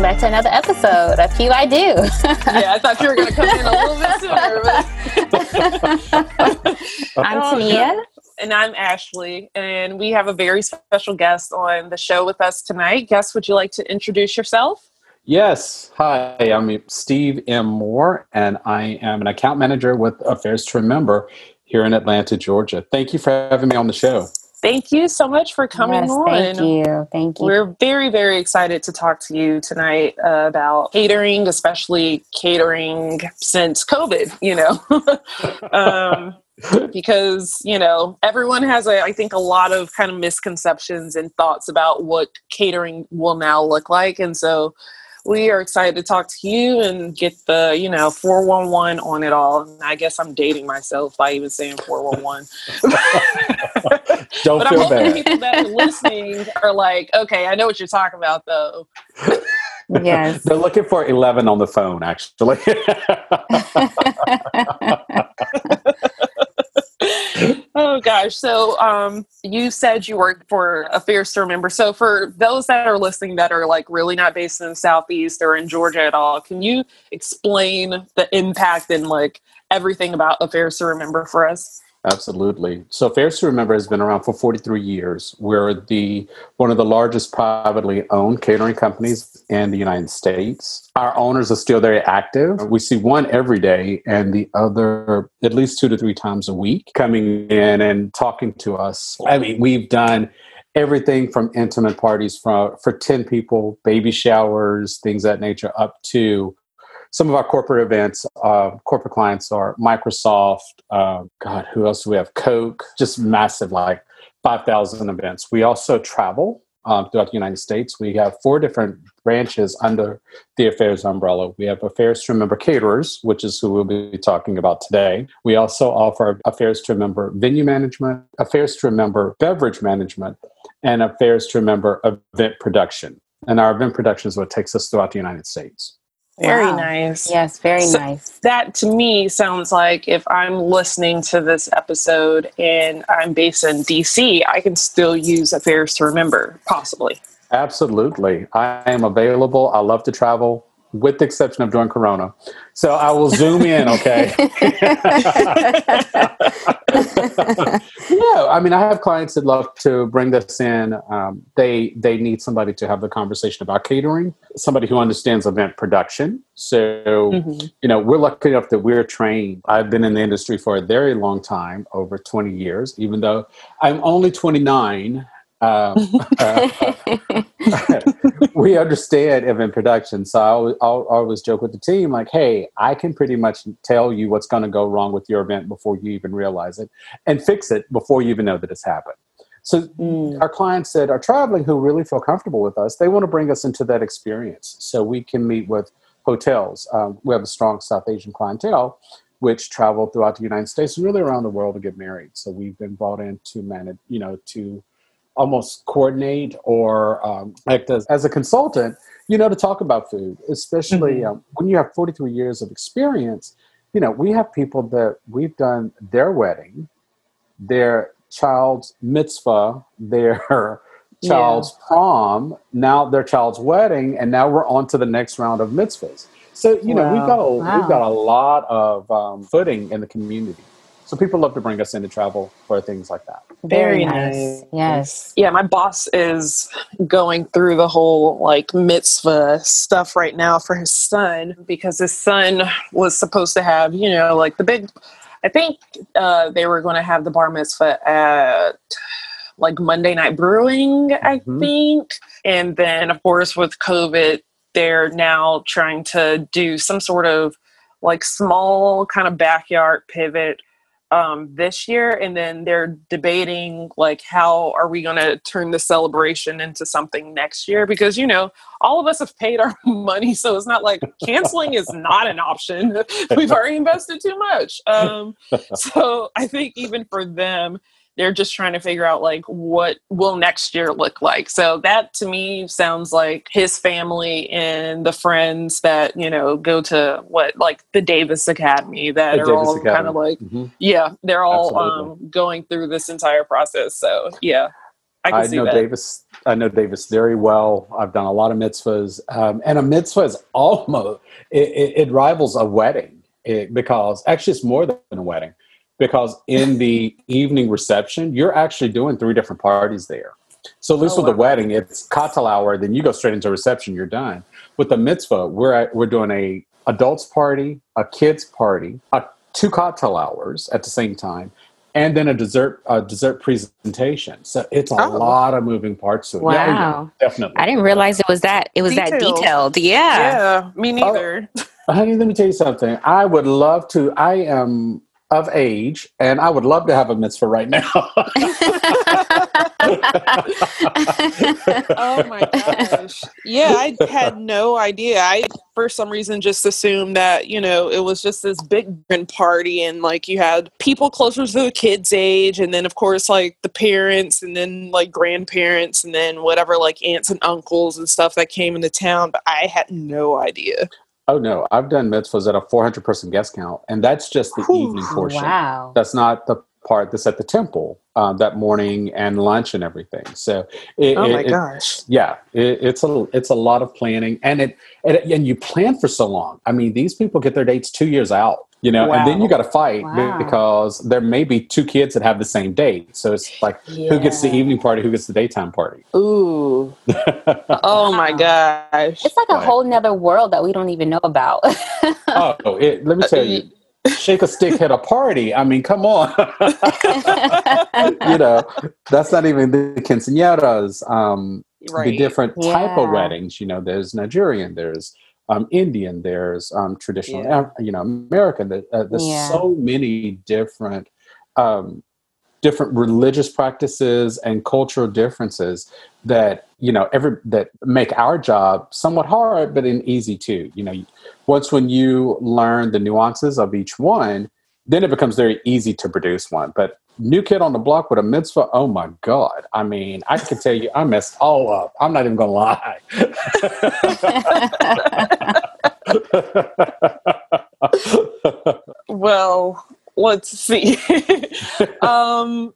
welcome back to another episode of Hue I Do. yeah, I thought you were going to come in a little bit sooner. But... I'm oh, Tania. And I'm Ashley. And we have a very special guest on the show with us tonight. Guest, would you like to introduce yourself? Yes. Hi, I'm Steve M. Moore, and I am an account manager with Affairs to Remember here in Atlanta, Georgia. Thank you for having me on the show. Thank you so much for coming yes, on. Thank you. Thank you. We're very, very excited to talk to you tonight uh, about catering, especially catering since COVID, you know. um, because, you know, everyone has, a, I think, a lot of kind of misconceptions and thoughts about what catering will now look like. And so we are excited to talk to you and get the you know 411 on it all. And i guess i'm dating myself by even saying 411 don't but feel i'm hoping bad. people that are listening are like okay i know what you're talking about though. Yes. They're looking for 11 on the phone actually oh gosh. So um, you said you work for affairs to remember so for those that are listening that are like really not based in the southeast or in georgia at all can you explain the impact and like everything about affairs to remember for us Absolutely. So Affairs to Remember has been around for 43 years. We're the one of the largest privately owned catering companies in the United States. Our owners are still very active. We see one every day and the other at least two to three times a week coming in and talking to us. I mean, we've done everything from intimate parties for, for 10 people, baby showers, things that nature, up to some of our corporate events, uh, corporate clients are Microsoft. Uh, God, who else do we have? Coke. Just massive, like five thousand events. We also travel um, throughout the United States. We have four different branches under the Affairs umbrella. We have Affairs to Remember Caterers, which is who we'll be talking about today. We also offer Affairs to Remember Venue Management, Affairs to Remember Beverage Management, and Affairs to Remember Event Production. And our event production is what takes us throughout the United States. Very wow. nice. Yes, very so nice. That to me sounds like if I'm listening to this episode and I'm based in DC, I can still use Affairs to Remember, possibly. Absolutely. I am available. I love to travel with the exception of during Corona. So I will zoom in, okay? yeah, I mean, I have clients that love to bring this in. Um, they they need somebody to have the conversation about catering, somebody who understands event production. So, mm-hmm. you know, we're lucky enough that we're trained. I've been in the industry for a very long time, over 20 years, even though I'm only 29. Um, we understand event production, so I always, I always joke with the team like, "Hey, I can pretty much tell you what's going to go wrong with your event before you even realize it, and fix it before you even know that it's happened." So mm. our clients that are traveling who really feel comfortable with us, they want to bring us into that experience, so we can meet with hotels. Um, we have a strong South Asian clientele which travel throughout the United States and really around the world to get married. So we've been brought in to manage, you know, to almost coordinate or um, act as, as a consultant, you know, to talk about food, especially mm-hmm. um, when you have 43 years of experience. You know, we have people that we've done their wedding, their child's mitzvah, their child's yeah. prom, now their child's wedding, and now we're on to the next round of mitzvahs. So you know, we've got a wow. we've got a lot of um, footing in the community. So people love to bring us in to travel for things like that. Very, Very nice. nice. Yes. Yeah, my boss is going through the whole like mitzvah stuff right now for his son because his son was supposed to have, you know, like the big I think uh, they were going to have the bar mitzvah at like Monday Night Brewing, I mm-hmm. think. And then, of course, with COVID, they're now trying to do some sort of like small kind of backyard pivot um, this year, and then they're debating like how are we going to turn the celebration into something next year? Because you know, all of us have paid our money, so it's not like canceling is not an option. We've already invested too much. Um, so I think even for them, they're just trying to figure out like what will next year look like so that to me sounds like his family and the friends that you know go to what like the davis academy that the are davis all kind of like mm-hmm. yeah they're all um, going through this entire process so yeah I, I know that. Davis. I know Davis very well. I've done a lot of mitzvahs, um, and a mitzvah is almost it, it, it rivals a wedding it, because actually it's more than a wedding because in the evening reception you're actually doing three different parties there. So at least Oh, with the wedding, it's cocktail hour, then you go straight into reception. You're done. With the mitzvah, we're at, we're doing a adults party, a kids party, a, two cocktail hours at the same time, and then a dessert a dessert presentation. So it's a Oh. lot of moving parts to it. Yeah, yeah, Wow. definitely. I didn't realize it was that it was that Detailed. detailed. Yeah. Yeah, me oh, neither. Honey, let me tell you something. I would love to. I am of age, and I would love to have a mitzvah right now. oh my gosh. Yeah, I had no idea. I for some reason just assumed that, you know, it was just this big party and like you had people closer to the kids' age and then of course like the parents and then like grandparents and then whatever like aunts and uncles and stuff that came into town, but I had no idea. Oh no, I've done mitzvahs at a 400 person guest count, and that's just the Whew. evening portion. wow. That's not the part that's at the temple um, that morning and lunch and everything. So, it, Oh my it- gosh. yeah, it, it's a it's a lot of planning, and it, and it and you plan for so long. I mean, these people get their dates two years out, you know, and then you got to fight Wow. because there may be two kids that have the same date. So it's like who gets the evening party, who gets the daytime party. Ooh. Oh my gosh. It's like a Right. whole nother world that we don't even know about. oh, it, let me tell you, shake a stick, at a party. I mean, come on. you know, that's not even the quinceañeras. Um, the right. different type of weddings. You know, there's Nigerian, there's um, Indian, there's um, traditional, Yeah. You know, American. There- Uh, there's Yeah. so many different, um, different religious practices and cultural differences that you know every that make our job somewhat hard, but in easy too. You know, once when you learn the nuances of each one, then it becomes very easy to produce one. But new kid on the block with a mitzvah, oh my god! I mean, I can tell you, I messed all up. I'm not even gonna lie. Well, let's see. um,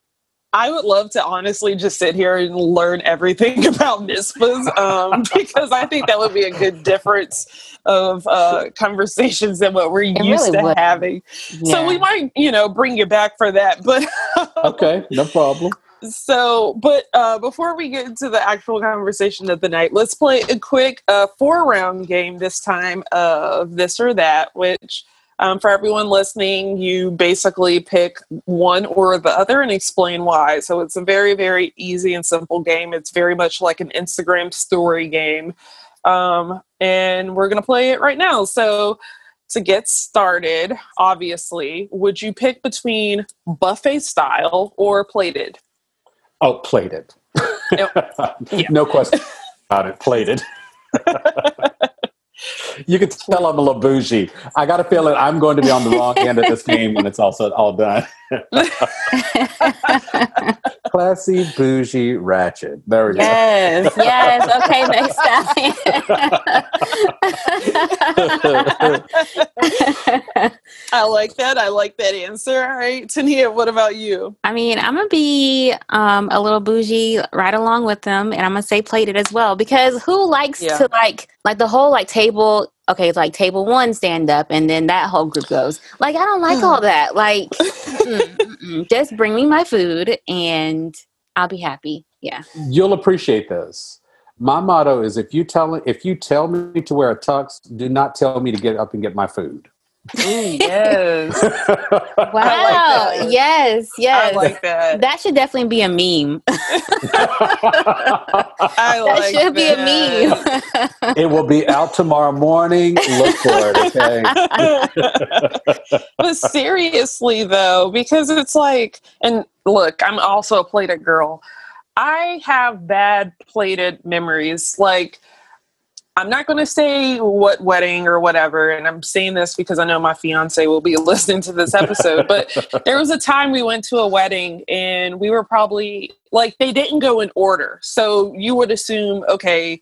I would love to honestly just sit here and learn everything about mitzvahs um, because I think that would be a good difference of uh, conversations than what we're It used really to would. having. So we might, you know, bring you back for that. But okay, no problem. so, but uh, before we get into the actual conversation of the night, let's play a quick uh, four round game this time of this or that, which um, for everyone listening, you basically pick one or the other and explain why. So it's a very, very easy and simple game. It's very much like an Instagram story game. Um, and we're going to play it right now. So, to get started, obviously, would you pick between buffet style or plated? Oh, plated. Yeah. no question about it. Plated. you can tell I'm a little bougie. I got a feeling I'm going to be on the wrong end of this game when it's also all done. Classy, bougie, ratchet. There we go. yes, yes. Okay, next time. I like that. I like that answer. All right, Tania, what about you? I mean, I'm gonna be um, a little bougie right along with them, and I'm gonna say plated as well because who likes Yeah. to like like the whole like table? Okay, it's like table one stand up, and then that whole group goes. Like I don't like all that. Like just bring me my food, and I'll be happy. Yeah. You'll appreciate this. My motto is if you tell if you tell me to wear a tux, do not tell me to get up and get my food. yes, Wow. that. yes. Yes. I like that. that should definitely be a meme. I that like should be a meme. it will be out tomorrow morning. Look for it, okay? but seriously though because it's like and look i'm also a plated girl i have bad plated memories like i'm not going to say what wedding or whatever and i'm saying this because i know my fiance will be listening to this episode but there was a time we went to a wedding and we were probably like they didn't go in order. So you would assume okay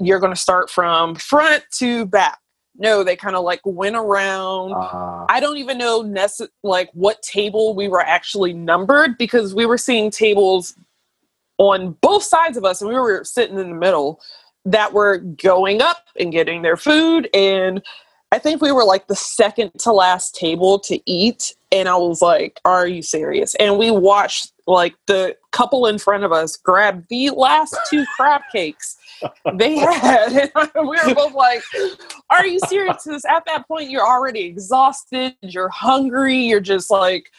you're going to start from front to back. No they kind of like went around. Uh, I don't even know nece- like what table we were actually numbered because we were seeing tables on both sides of us, and we were sitting in the middle, that were going up and getting their food. And I think we were like the second to last table to eat. And I was like, Are you serious? And we watched like the couple in front of us grab the last two crab cakes they had. And we were both like, Are you serious? Because at that point, you're already exhausted, you're hungry, you're just like,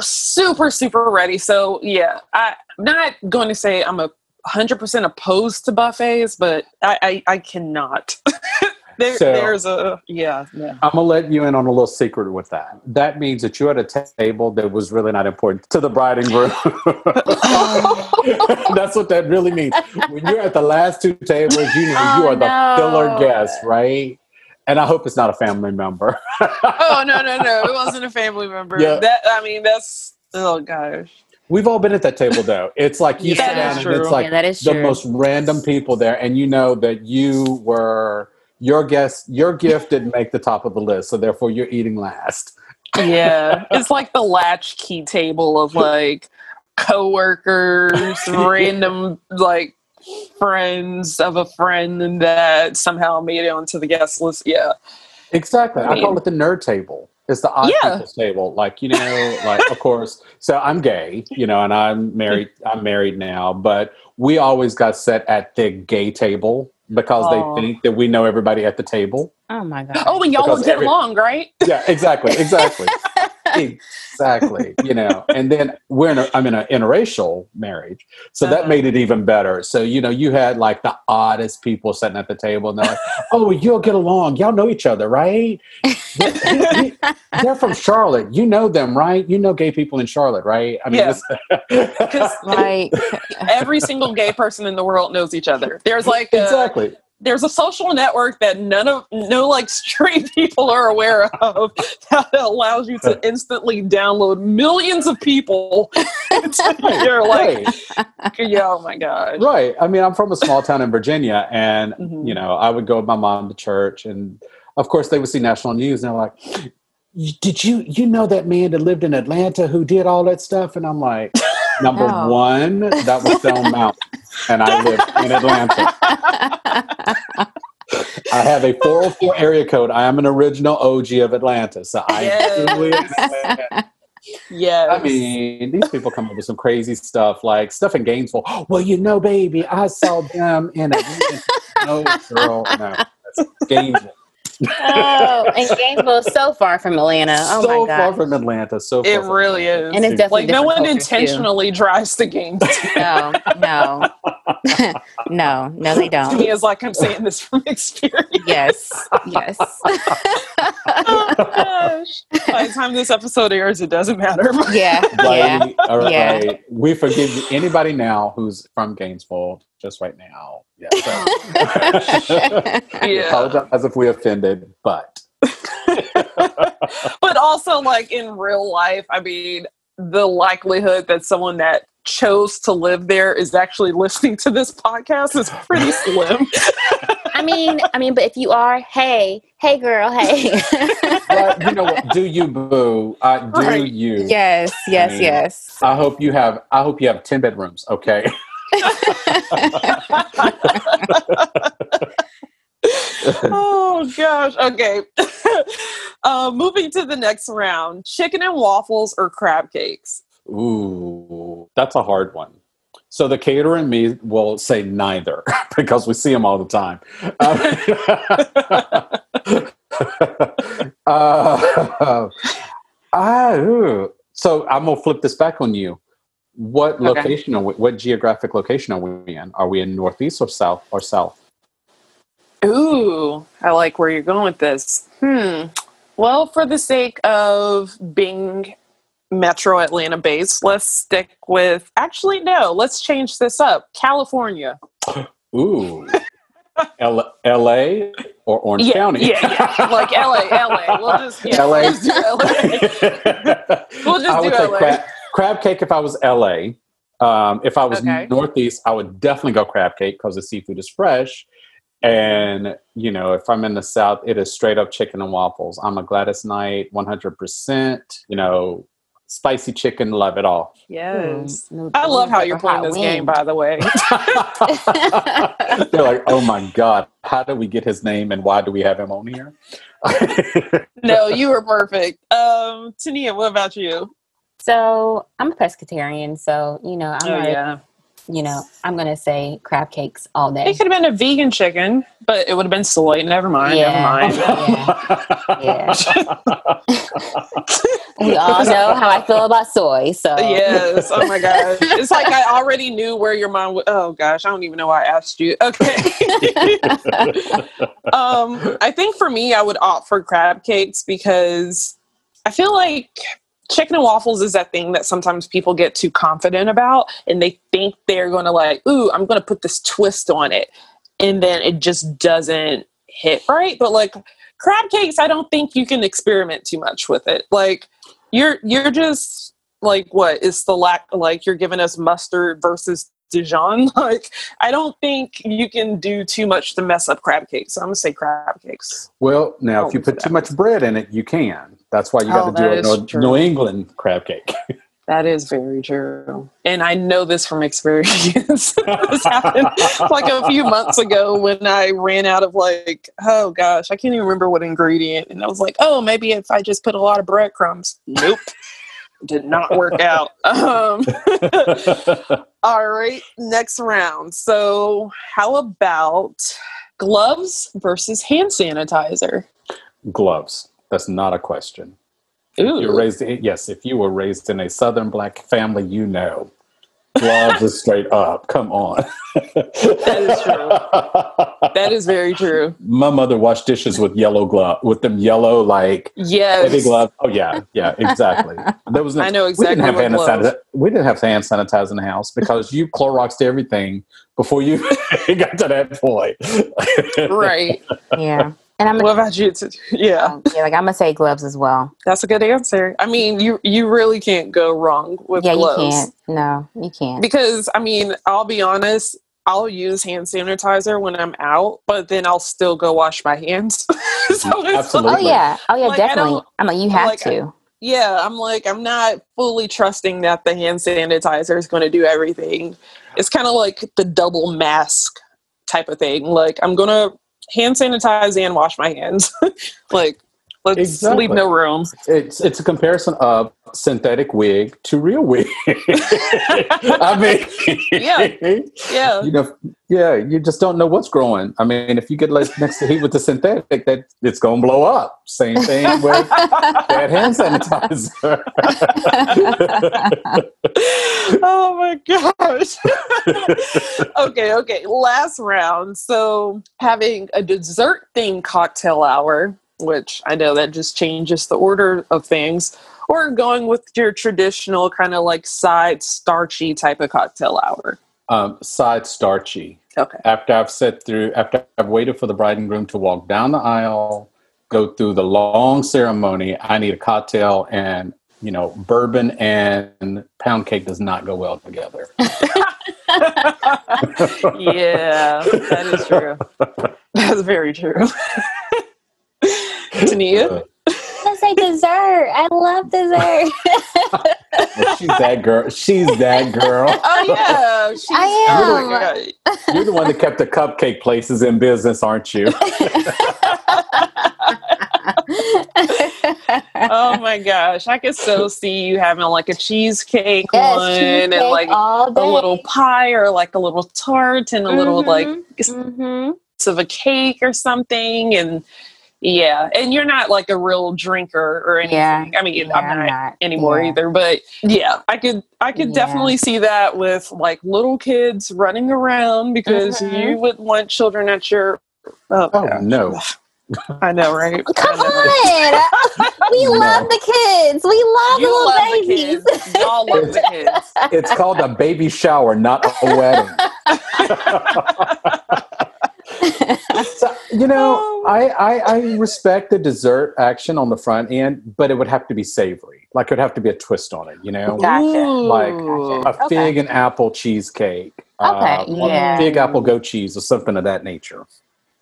super super ready so yeah i'm not going to say i'm a 100% opposed to buffets but i i, I cannot there, so, there's a yeah, yeah i'm gonna let you in on a little secret with that that means that you had a table that was really not important to the bride and groom that's what that really means when you're at the last two tables you know oh, you are the filler guest right and I hope it's not a family member. oh no, no, no! It wasn't a family member. Yeah. That I mean, that's oh gosh. We've all been at that table though. It's like you yeah, sit down and it's like yeah, that is the true. most random people there, and you know that you were your guest, your gift didn't make the top of the list, so therefore you're eating last. yeah, it's like the latchkey table of like coworkers, random like friends of a friend that somehow made it onto the guest list. Yeah. Exactly. I, mean, I call it the nerd table. It's the odd yeah. table. Like, you know, like of course, so I'm gay, you know, and I'm married I'm married now, but we always got set at the gay table because oh. they think that we know everybody at the table. Oh my oh, god. Oh, and y'all will get every, along, right? Yeah, exactly, exactly. exactly. You know, and then we're in a, I'm in an interracial marriage, so uh-huh. that made it even better. So you know, you had like the oddest people sitting at the table, and they're like, "Oh, you'll get along. Y'all know each other, right? they're from Charlotte. You know them, right? You know gay people in Charlotte, right? I mean, because like every single gay person in the world knows each other. There's like a, exactly there's a social network that none of no like straight people are aware of that allows you to instantly download millions of people you're like right. yeah oh my god right i mean i'm from a small town in virginia and mm-hmm. you know i would go with my mom to church and of course they would see national news and they're like did you you know that man that lived in atlanta who did all that stuff and i'm like number one that was stone mountain and I live in Atlanta. I have a 404 area code. I am an original OG of Atlanta. So I yes. Yeah. I mean, these people come up with some crazy stuff like stuff in Gainesville. Well, you know, baby, I saw them in Atlanta. no, girl, no. That's Gainesville oh, and Gainesville is so far from Atlanta. Oh so my god, far from Atlanta. So it really is, and it's definitely like no one intentionally too. drives to Gainesville. no, no, no, no, they don't. To me, it's like I'm saying this from experience. Yes, yes. oh gosh! By the time this episode airs, it doesn't matter. yeah, yeah. All right, yeah. we forgive anybody now who's from Gainesville just right now. Yeah. So. yeah. Apologize if we offended, but. but also, like in real life, I mean, the likelihood that someone that chose to live there is actually listening to this podcast is pretty slim. I mean, I mean, but if you are, hey, hey, girl, hey. well, you know what? Do you boo? Uh, do right. you? Yes, yes, I mean, yes. I hope you have. I hope you have ten bedrooms. Okay. Oh gosh. Okay. uh, moving to the next round: chicken and waffles or crab cakes. Ooh, that's a hard one. So the caterer and me will say neither because we see them all the time. uh, uh, so I'm gonna flip this back on you. What location okay. are we, what geographic location are we in? Are we in northeast or south or south? Ooh, I like where you're going with this. Hmm. Well, for the sake of being Metro Atlanta based, let's stick with actually no, let's change this up. California. Ooh. L- LA or Orange yeah, County? Yeah, yeah, like LA, LA. We'll just yeah, LA. We'll just do LA. we'll just do LA. Crab cake if I was LA. Um, if I was okay. Northeast, I would definitely go crab cake because the seafood is fresh. And you know, if I'm in the South, it is straight up chicken and waffles. I'm a Gladys Knight, 100%. You know, spicy chicken, love it all. Yes. Mm, I love how you're playing this wing. game, by the way. They're like, oh my God, how did we get his name and why do we have him on here? no, you were perfect. Um, Tania, what about you? So I'm a pescatarian, so you know I'm Oh, yeah. you know I'm gonna say crab cakes all day. It could have been a vegan chicken, but it would have been soy. Never mind. Yeah. Never mind. We all know how I feel about soy, so yes. Oh my gosh. It's like I already knew where your mind would. Oh gosh. I don't even know why I asked you. Okay. um, I think for me, I would opt for crab cakes because I feel like chicken and waffles is that thing that sometimes people get too confident about and they think they're going to like, ooh, I'm going to put this twist on it. And then it just doesn't hit right. But like crab cakes, I don't think you can experiment too much with it. Like you're, you're just like, what is the lack, like you're giving us mustard versus Dijon. Like, I don't think you can do too much to mess up crab cakes. So I'm gonna say crab cakes. well, now if you Oh, put too much bread in it, you can. That's why you got Oh, to do a is New. New England crab cake. That is very true, and I know this from experience. this happened like a few months ago when I ran out of like, oh gosh, I can't even remember what ingredient, and I was like, oh, maybe if I just put a lot of breadcrumbs. Nope, did not work out. Um, all right, next round. So, how about gloves versus hand sanitizer? Gloves. That's not a question. Ooh, You're raised, yes, if you were raised in a Southern black family, you know. Gloves is straight up. Come on. That is true. that is very true. My mother washed dishes with yellow glove, with them yellow like Yes, heavy gloves. Oh yeah, yeah, exactly. There was no, I know we didn't exactly have hand gloves. sanitizer. We didn't have hand sanitizer in the house because you Cloroxed everything before you got to that point. right. yeah. And I'm What about you? Yeah, oh, yeah, like I'm gonna say gloves as well. that's a good answer. I mean, you you really can't go wrong with yeah, gloves. you can't. No, you can't. Because I mean, I'll be honest, I'll use hand sanitizer when I'm out, but then I'll still go wash my hands. so mm, it's Absolutely. Oh yeah. Oh yeah, Like, definitely. I'm like you have like, to. yeah, I'm like, I'm not fully trusting that the hand sanitizer is going to do everything. It's kind of like the double mask type of thing. Like, I'm going to hand sanitize and wash my hands. like, let's Exactly. leave no room. It's it's a comparison of synthetic wig to real wig. I mean, Yeah. Yeah. you know, yeah, you just don't know what's growing. I mean, if you get like next to heat with the synthetic, that it's gonna blow up. Same thing with that hand sanitizer. oh my gosh. okay, okay. Last round. So, having a dessert themed cocktail hour, which I know that just changes the order of things, or going with your traditional kind of like side starchy type of cocktail hour. um, side starchy. Okay. After I've sat through, after I've waited for the bride and groom to walk down the aisle, go through the long ceremony, I need a cocktail and you know, bourbon and pound cake does not go well together. yeah, that is true. That's very true. Tania? I say dessert. I love dessert. Well, she's that girl. She's that girl. Oh yeah, she's, I am. my God. You're the one that kept the cupcake places in business, aren't you? oh my gosh, I could so see you having like a cheesecake yes, one cheesecake and like a little pie or like a little tart and a little like hmm piece of a cake or something and yeah, and you're not like a real drinker or anything. Yeah. I mean, Yeah, I'm I'm not not. anymore Yeah. either, but yeah, I could I could Yeah. definitely see that with like little kids running around because Mhm. you would want children at your oh, Oh gosh. no. I know, right? Come I know, right? on. we No. love the kids. We love You little love the babies. kids. Y'all love the kids. It's called a baby shower, not a wedding. So, you know, Oh. I, I I respect the dessert action on the front end, but it would have to be savory. Like it would have to be a twist on it, you know? Gotcha. Like Ooh. A Okay. fig and apple cheesecake. Okay, uh, yeah. Fig apple goat cheese or something of that nature.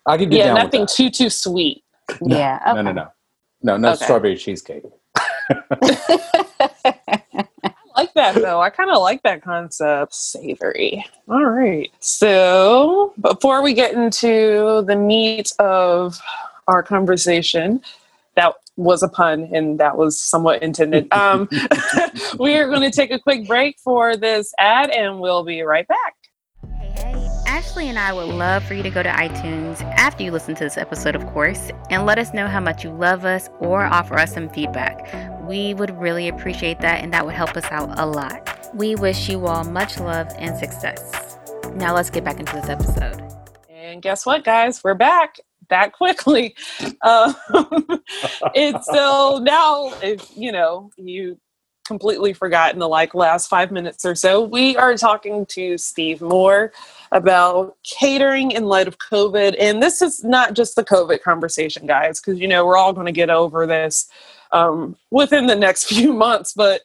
I could get yeah, down nothing with too too sweet. No, yeah. that. No, no, no. No, no Okay. strawberry cheesecake. that though. I kind of like that concept. Savory. All right. So before we get into the meat of our conversation, that was a pun and that was somewhat intended. Um, we are going to take a quick break for this ad and we'll be right back. Ashley and I would love for you to go to iTunes after you listen to this episode, of course, and let us know how much you love us or offer us some feedback. We would really appreciate that and that would help us out a lot. We wish you all much love and success. Now let's get back into this episode. And guess what, guys? We're back that quickly. Um, it's so now, if you know, you completely forgotten the like last five minutes or so, we are talking to Steve Moore about catering in light of COVID. And this is not just the COVID conversation, guys, because you know we're all going to get over this um, within the next few months, but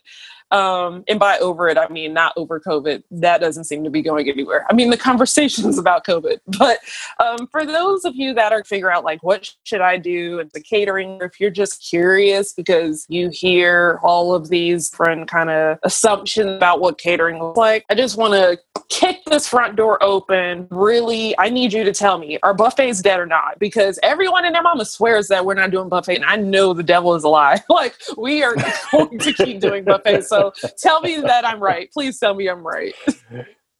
um, and by over it, I mean not over COVID. That doesn't seem to be going anywhere. I mean, the conversations about COVID. But um, for those of you that are figure out like what should I do and the catering, if you're just curious because you hear all of these different kind of assumptions about what catering looks like, I just want to kick this front door open. Really, I need you to tell me are buffets dead or not? Because everyone in their mama swears that we're not doing buffet, and I know the devil is a lie. like we are going to keep doing buffets. So tell me that I'm right. Please tell me I'm right.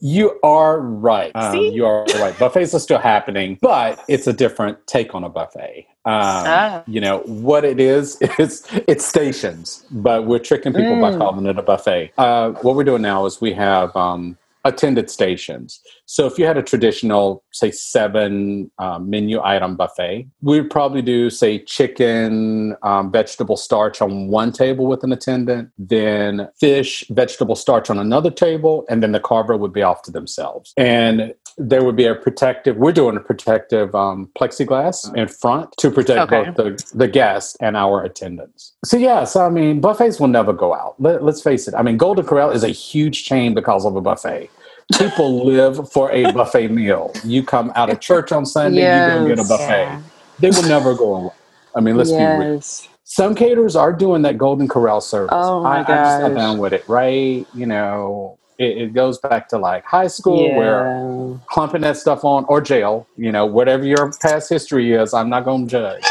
You are right. Um, you are right. Buffets are still happening, but it's a different take on a buffet. Um, ah. You know what it is? It's it's stations, but we're tricking people mm. by calling it a buffet. Uh, what we're doing now is we have um, attended stations. So if you had a traditional, say, seven um, menu item buffet, we'd probably do, say, chicken, um, vegetable starch on one table with an attendant, then fish, vegetable starch on another table, and then the carver would be off to themselves. And there would be a protective, we're doing a protective um, plexiglass in front to protect okay. both the, the guests and our attendants. So, yes, I mean, buffets will never go out. Let, let's face it. I mean, Golden Corral is a huge chain because of a buffet people live for a buffet meal. You come out of church on Sunday, yes. going to get a buffet. Yeah. They will never go away. I mean, let's yes. be real. Some caterers are doing that Golden Corral service. Oh my I, gosh. I'm just not down with it, right? You know, it, it, goes back to like high school yeah. where clumping that stuff on, or jail, you know, whatever your past history is, I'm not going to judge.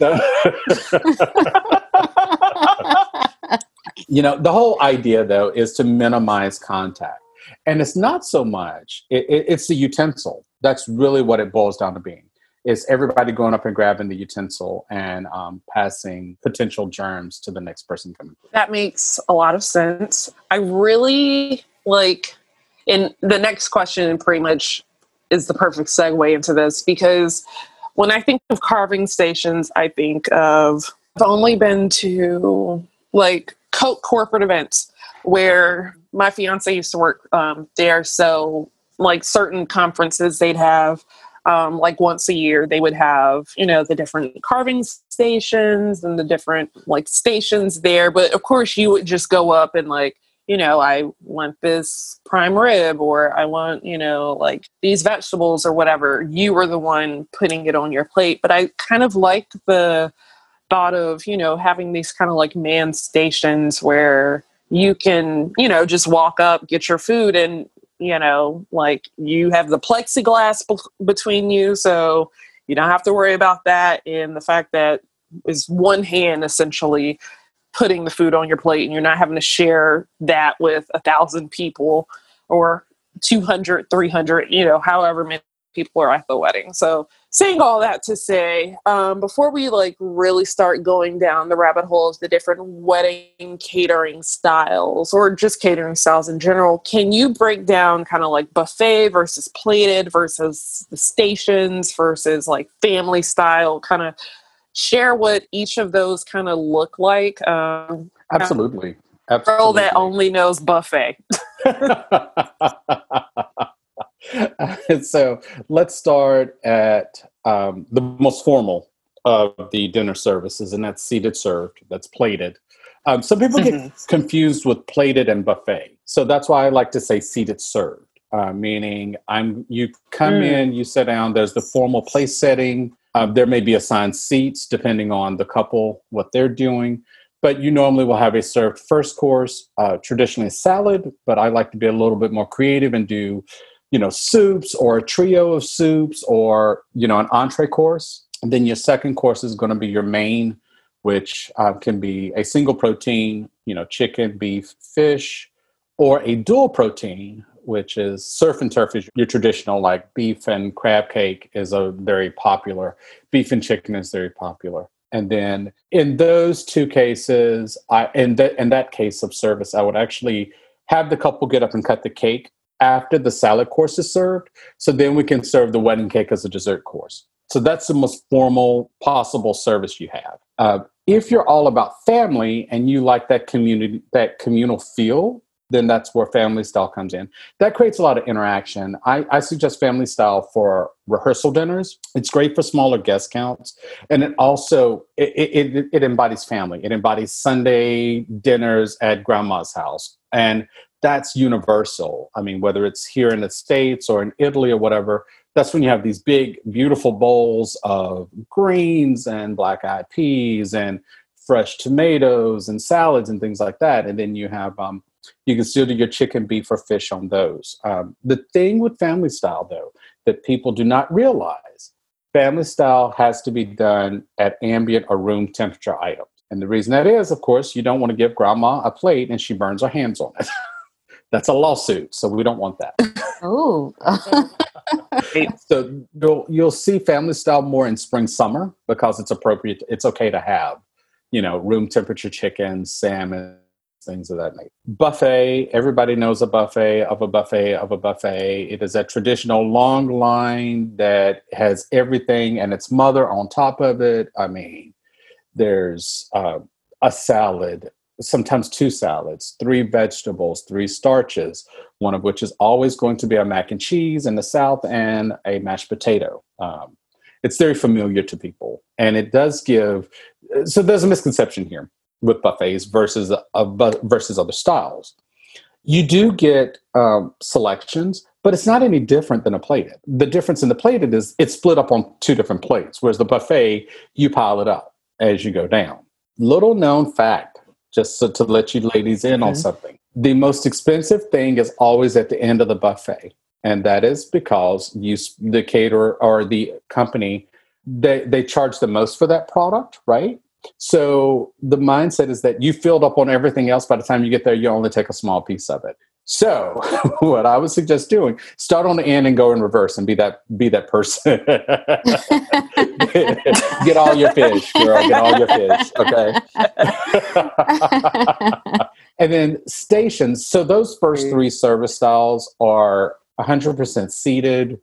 you know, the whole idea though is to minimize contact. And it's not so much, it, it, it's the utensil. That's really what it boils down to being. Is everybody going up and grabbing the utensil and um, passing potential germs to the next person coming through? That makes a lot of sense. I really like, and the next question pretty much is the perfect segue into this because when I think of carving stations, I think of I've only been to like Coke corporate events where my fiance used to work um, there. So, like certain conferences, they'd have um, like once a year, they would have, you know, the different carving stations and the different like stations there. But of course, you would just go up and like, you know, I want this prime rib or I want, you know, like these vegetables or whatever. You were the one putting it on your plate. But I kind of like the thought of, you know, having these kind of like man stations where you can, you know, just walk up, get your food, and, you know, like you have the plexiglass be- between you. So you don't have to worry about that. And the fact that is one hand essentially putting the food on your plate and you're not having to share that with a thousand people or 200, 300, you know, however many people are at the wedding. So saying all that to say, um, before we like really start going down the rabbit hole of the different wedding catering styles or just catering styles in general, can you break down kind of like buffet versus plated versus the stations versus like family style? Kind of share what each of those kind of look like. Um, Absolutely. Absolutely. Girl that only knows buffet. so let's start at um, the most formal of the dinner services, and that's seated served, that's plated. Um, some people get mm-hmm. confused with plated and buffet. So that's why I like to say seated served, uh, meaning I'm you come mm. in, you sit down, there's the formal place setting. Uh, there may be assigned seats depending on the couple, what they're doing. but you normally will have a served first course, uh, traditionally a salad, but I like to be a little bit more creative and do, you know, soups or a trio of soups or, you know, an entree course. And then your second course is going to be your main, which uh, can be a single protein, you know, chicken, beef, fish, or a dual protein, which is surf and turf is your traditional like beef and crab cake is a very popular beef and chicken is very popular and then in those two cases, I in that in that case of service, I would actually have the couple get up and cut the cake after the salad course is served. So then we can serve the wedding cake as a dessert course. So that's the most formal possible service you have. Uh, if you're all about family and you like that community, that communal feel, then that's where family style comes in. That creates a lot of interaction. I, I, suggest family style for rehearsal dinners. It's great for smaller guest counts, and it also it, it, it embodies family. It embodies Sunday dinners at grandma's house, and that's universal. I mean, whether it's here in the states or in Italy or whatever, that's when you have these big, beautiful bowls of greens and black eyed peas and fresh tomatoes and salads and things like that, and then you have um, you can still do your chicken, beef, or fish on those. Um, the thing with family style, though, that people do not realize family style has to be done at ambient or room temperature items. And the reason that is, of course, you don't want to give grandma a plate and she burns her hands on it. That's a lawsuit, so we don't want that. Oh. so you'll, you'll see family style more in spring, summer because it's appropriate. It's okay to have, you know, room temperature chicken, salmon, things of that nature. Buffet, everybody knows a buffet of a buffet of a buffet. It is a traditional long line that has everything and its mother on top of it. I mean, there's uh, a salad, sometimes two salads, three vegetables, three starches, one of which is always going to be a mac and cheese in the South and a mashed potato. Um, it's very familiar to people, and it does give. So there's a misconception here with buffets versus uh, versus other styles. You do get um, selections, but it's not any different than a plated. The difference in the plated is it's split up on two different plates, whereas the buffet you pile it up as you go down. Little known fact, just so to let you ladies in okay. on something: the most expensive thing is always at the end of the buffet, and that is because you the caterer or the company they they charge the most for that product, right? So the mindset is that you filled up on everything else. By the time you get there, you only take a small piece of it. So what I would suggest doing, start on the end and go in reverse and be that be that person. get all your fish, girl. Get all your fish. Okay. and then stations. So those first three service styles are 100% seated.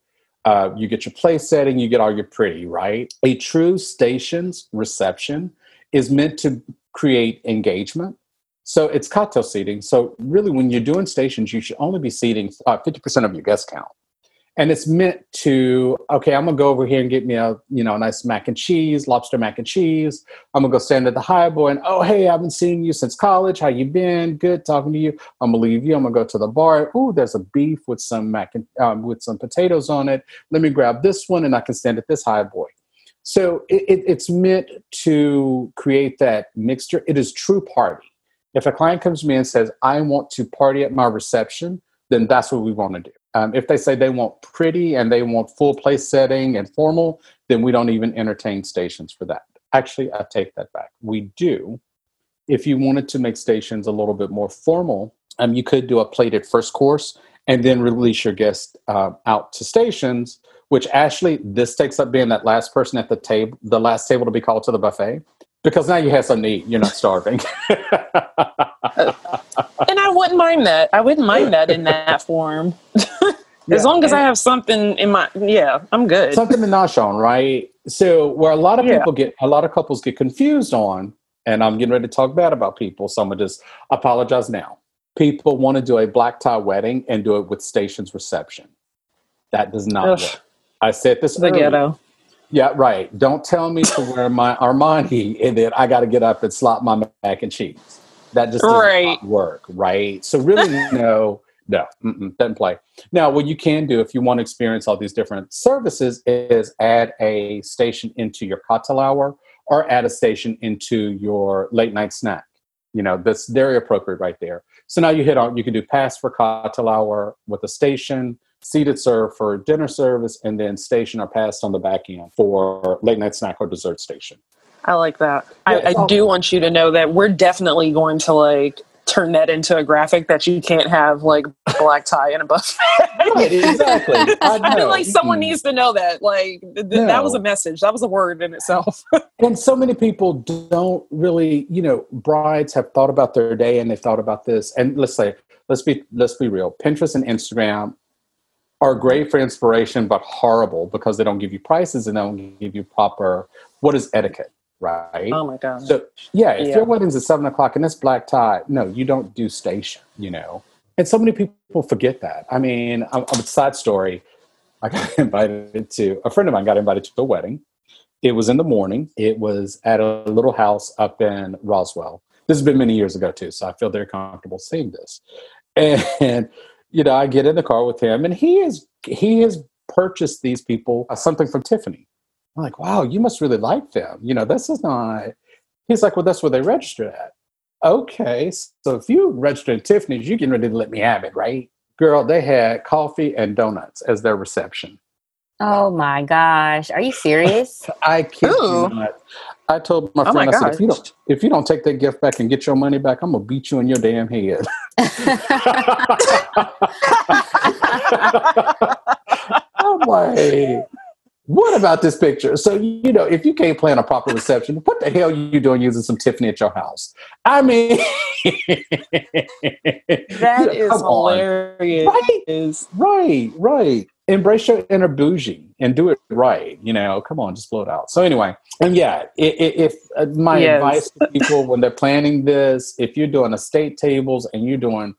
Uh, you get your place setting, you get all your pretty, right? A true stations reception is meant to create engagement. So it's cocktail seating. So really, when you're doing stations, you should only be seating uh, 50% of your guest count. And it's meant to, okay, I'm gonna go over here and get me a, you know, a nice mac and cheese, lobster mac and cheese. I'm gonna go stand at the highboy and, oh, hey, I haven't seen you since college. How you been? Good talking to you. I'm gonna leave you. I'm gonna go to the bar. Ooh, there's a beef with some mac and um, with some potatoes on it. Let me grab this one and I can stand at this highboy. So it, it, it's meant to create that mixture. It is true party. If a client comes to me and says, I want to party at my reception, then that's what we want to do. Um, if they say they want pretty and they want full place setting and formal, then we don't even entertain stations for that. Actually, I take that back. We do. If you wanted to make stations a little bit more formal, um, you could do a plated first course and then release your guests uh, out to stations which actually this takes up being that last person at the table, the last table to be called to the buffet, because now you have something to eat. You're not starving. and I wouldn't mind that. I wouldn't mind that in that form. as yeah, long as I have something in my, yeah, I'm good. Something to nosh on, right? So where a lot of yeah. people get, a lot of couples get confused on, and I'm getting ready to talk bad about people, so I'm gonna just apologize now. People want to do a black tie wedding and do it with stations reception. That does not Ugh. work. I said this the ghetto. Yeah, right. Don't tell me to wear my Armani and then I got to get up and slop my mac and cheese. That just doesn't right. work, right? So really, no, no, doesn't play. Now, what you can do if you want to experience all these different services is add a station into your cocktail hour or add a station into your late night snack. You know, that's very appropriate right there. So now you hit on, you can do pass for cocktail hour with a station, seated serve for dinner service, and then station or pass on the back end for late night snack or dessert station. I like that. Yeah, I, I do want you to know that we're definitely going to like turn that into a graphic that you can't have like black tie and a buffet. right, exactly. I, I, feel like someone mm. needs to know that. Like th- no. that was a message. That was a word in itself. and so many people don't really, you know, brides have thought about their day and they've thought about this. And let's say, let's be let's be real. Pinterest and Instagram are great for inspiration, but horrible because they don't give you prices and they don't give you proper what is etiquette right? Oh my god! So yeah, if yeah. your wedding's at seven o'clock and it's black tie, no, you don't do station. You know, and so many people forget that. I mean, I'm, I'm a side story. I got invited to a friend of mine got invited to a wedding. It was in the morning. It was at a little house up in Roswell. This has been many years ago too, so I feel very comfortable saying this. And you know, I get in the car with him, and he is he has purchased these people uh, something from Tiffany I'm like, wow, you must really like them. You know, this is not. He's like, well, that's where they registered at. Okay, so if you registered at Tiffany's, you can ready to let me have it, right? Girl, they had coffee and donuts as their reception. Oh my gosh, are you serious? I kid you not. I told my oh friend, my I said, if you don't if you don't take that gift back and get your money back, I'm gonna beat you in your damn head. I'm like, what about this picture? So, you know, if you can't plan a proper reception, what the hell are you doing using some Tiffany at your house? I mean, that is hilarious. Right, right, right. Embrace your inner bougie and do it right. You know, come on, just blow it out. So, anyway, and yeah, if, if uh, my yes. advice to people when they're planning this, if you're doing estate tables and you're doing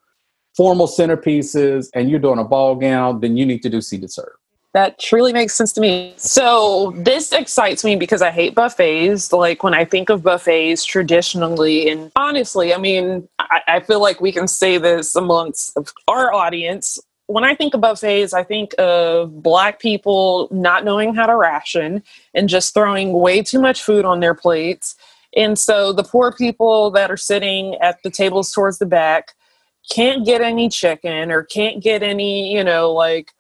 formal centerpieces and you're doing a ball gown, then you need to do seated serve that truly makes sense to me. So this excites me because I hate buffets. Like when I think of buffets traditionally, and honestly, I mean, I, I feel like we can say this amongst our audience. When I think of buffets, I think of black people not knowing how to ration and just throwing way too much food on their plates. And so the poor people that are sitting at the tables towards the back can't get any chicken or can't get any, you know, like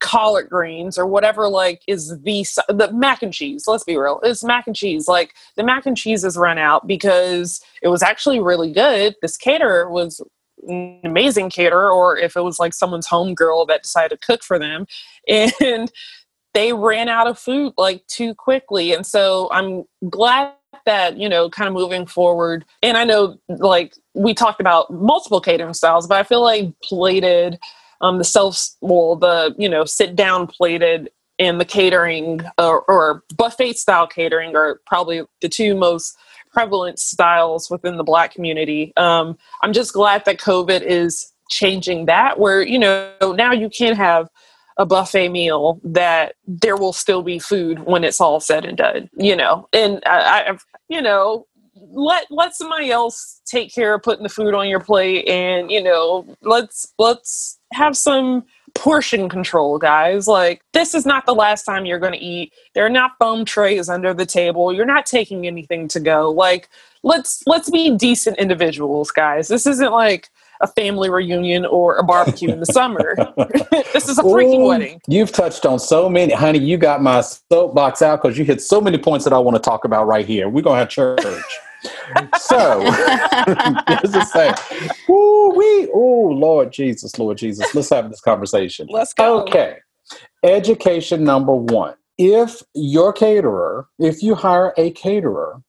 collard greens or whatever like is the the mac and cheese let's be real it's mac and cheese like the mac and cheese has run out because it was actually really good this caterer was an amazing caterer or if it was like someone's home girl that decided to cook for them and they ran out of food like too quickly and so i'm glad that you know kind of moving forward and i know like we talked about multiple catering styles but i feel like plated um, the self well the you know sit down plated and the catering or, or buffet style catering are probably the two most prevalent styles within the black community. Um, i'm just glad that covid is changing that where you know now you can have a buffet meal that there will still be food when it's all said and done you know? And i, I you know let let somebody else take care of putting the food on your plate and you know let's let's have some portion control guys like this is not the last time you're going to eat there are not foam trays under the table you're not taking anything to go like let's let's be decent individuals guys this isn't like a family reunion or a barbecue in the summer. this is a freaking Ooh, wedding. You've touched on so many, honey. You got my soapbox out because you hit so many points that I want to talk about right here. We're gonna have church. So, I say, ooh, we, oh Lord Jesus, Lord Jesus, let's have this conversation. Let's go. Okay, education number one. If your caterer, if you hire a caterer,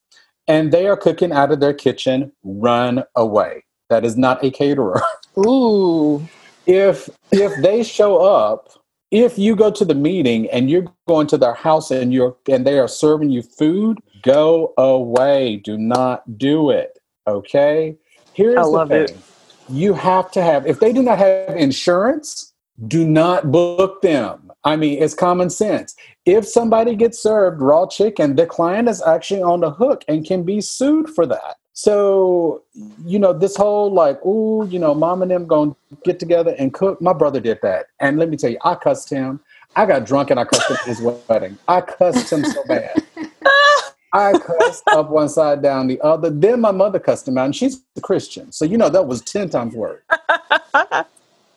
and they are cooking out of their kitchen, run away that is not a caterer. Ooh. If if they show up, if you go to the meeting and you're going to their house and you're and they are serving you food, go away. Do not do it. Okay? Here's I the thing. It. You have to have if they do not have insurance, do not book them. I mean, it's common sense. If somebody gets served raw chicken, the client is actually on the hook and can be sued for that. So, you know, this whole like, oh, you know, mom and them going to get together and cook. My brother did that. And let me tell you, I cussed him. I got drunk and I cussed him at his wedding. I cussed him so bad. I cussed up one side, down the other. Then my mother cussed him out, and she's a Christian. So, you know, that was 10 times worse.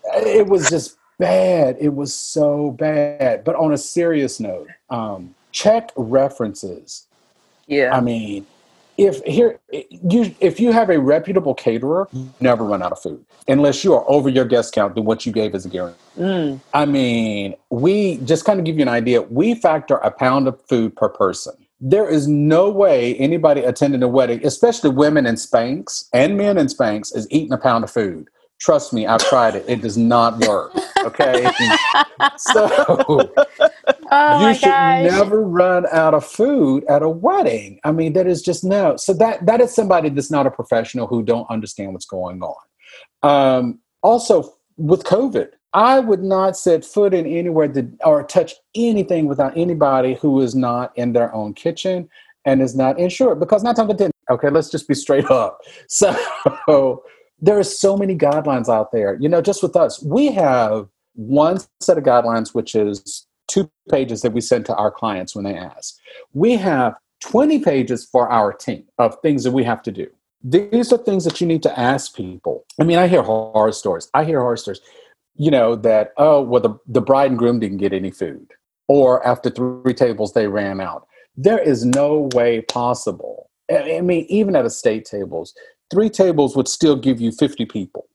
it was just bad. It was so bad. But on a serious note, um, check references. Yeah. I mean, if here you if you have a reputable caterer, never run out of food unless you are over your guest count than what you gave as a guarantee. Mm. I mean, we just kind of give you an idea. We factor a pound of food per person. There is no way anybody attending a wedding, especially women in Spanx and men in Spanx, is eating a pound of food. Trust me, I've tried it. It does not work. Okay. so Oh you should gosh. never run out of food at a wedding. I mean, that is just no. So that that is somebody that's not a professional who don't understand what's going on. Um, also, with COVID, I would not set foot in anywhere that, or touch anything without anybody who is not in their own kitchen and is not insured. Because not out of ten, okay, let's just be straight up. So there are so many guidelines out there. You know, just with us, we have one set of guidelines, which is two pages that we send to our clients when they ask. We have 20 pages for our team of things that we have to do. These are things that you need to ask people. I mean, I hear horror stories. I hear horror stories, you know, that, oh, well, the, the bride and groom didn't get any food, or after three tables, they ran out. There is no way possible. I mean, even at estate tables, three tables would still give you 50 people.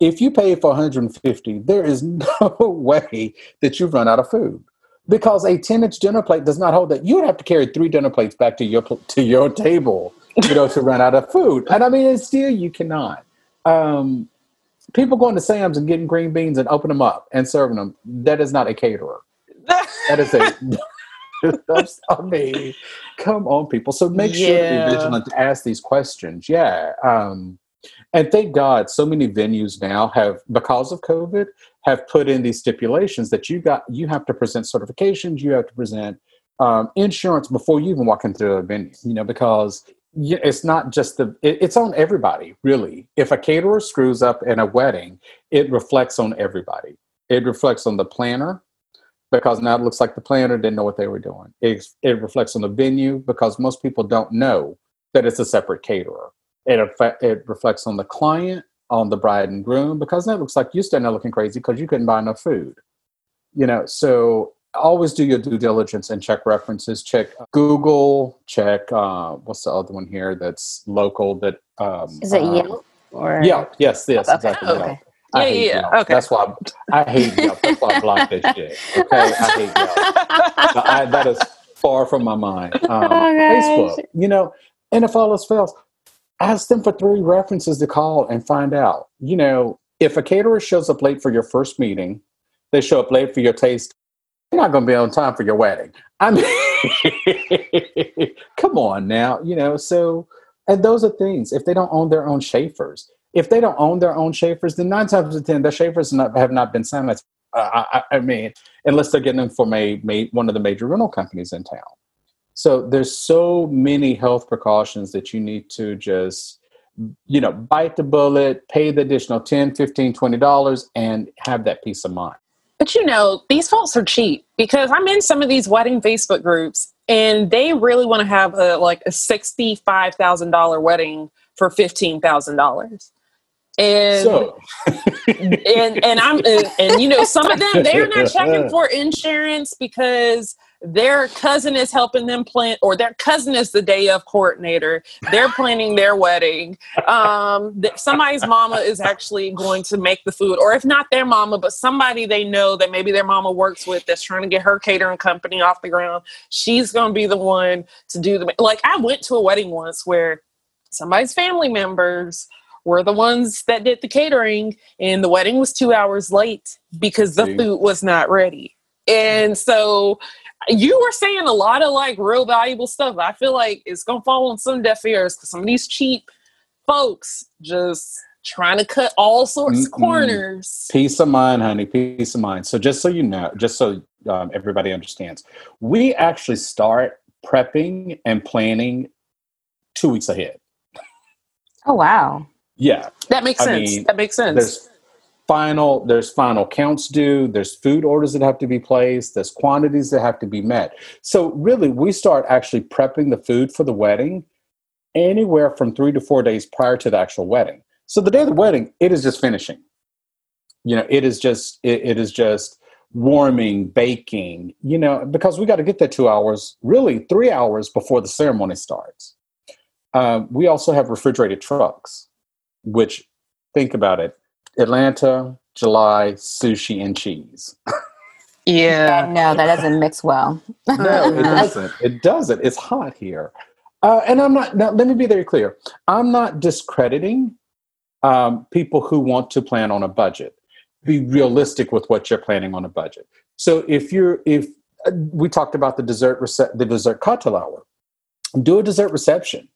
If you pay for 150, there is no way that you run out of food because a 10 inch dinner plate does not hold that. You would have to carry three dinner plates back to your to your table, you know, to run out of food. And I mean, and still you cannot. Um, people going to Sam's and getting green beans and open them up and serving them. That is not a caterer. That is a. That's, I mean, come on, people. So make sure that Yeah. you're vigilant to ask these questions. Yeah. Um, and thank God, so many venues now have, because of COVID, have put in these stipulations that you got you have to present certifications, you have to present um, insurance before you even walk into a venue. You know, because it's not just the it, it's on everybody really. If a caterer screws up in a wedding, it reflects on everybody. It reflects on the planner because now it looks like the planner didn't know what they were doing. It, it reflects on the venue because most people don't know that it's a separate caterer. It it reflects on the client, on the bride and groom because it looks like you're standing there looking crazy because you couldn't buy enough food. You know, so always do your due diligence and check references. Check Google. Check uh, what's the other one here that's local? That um, Is it uh, Yelp or Yelp. Yes, yes, Okay. exactly. Okay. Yelp. I Yeah, yeah, Yelp. okay. That's why I, I hate Yelp. That's why I block that shit. Okay, I hate Yelp. I, that is far from my mind. Um, Oh. Facebook, you know, and if all else fails, ask them for three references to call and find out. You know, if a caterer shows up late for your first meeting, they show up late for your taste, you're not going to be on time for your wedding. I mean, come on now, you know, so, and those are things. If they don't own their own chafers, if they don't own their own chafers, then nine times out of ten, their chafers not, have not been sanitized. Uh, I, I mean, unless they're getting them from a, ma- one of the major rental companies in town. So there's so many health precautions that you need to just, you know, bite the bullet, pay the additional 10, 15, 20 dollars and have that peace of mind. But you know, these folks are cheap because I'm in some of these wedding Facebook groups and they really want to have a like a sixty-five thousand dollar wedding for fifteen thousand dollars. And So and and I'm and, and you know some of them they're not checking for insurance because their cousin is helping them plan or their cousin is the day of coordinator. They're planning their wedding. Um th- somebody's mama is actually going to make the food or if not their mama but somebody they know that maybe their mama works with that's trying to get her catering company off the ground she's going to be the one to do the like i went to a wedding once where somebody's family members were the ones that did the catering and the wedding was two hours late because the food was not ready. And so you were saying a lot of like real valuable stuff i feel like it's gonna fall on some deaf ears because some of these cheap folks just trying to cut all sorts of Mm-mm. corners peace of mind, honey, peace of mind. So just so you know, just so um, everybody understands, we actually start prepping and planning two weeks ahead. Oh wow. Yeah, that makes I sense mean, that makes sense there's final there's final counts due there's food orders that have to be placed there's quantities that have to be met. So really we start actually prepping the food for the wedding anywhere from three to four days prior to the actual wedding. So the day of the wedding it is just finishing. You know it is just it, it is just warming baking you know because we got to get there two hours really three hours before the ceremony starts. Um, we also have refrigerated trucks which think about it Atlanta, July, sushi, and cheese. Yeah. no, that doesn't mix well. no, it doesn't. It doesn't. It's hot here. Uh, and I'm not, now let me be very clear. I'm not discrediting um, people who want to plan on a budget. Be realistic with what you're planning on a budget. So if you're, if uh, we talked about the dessert, rece- the dessert cocktail hour, do a dessert reception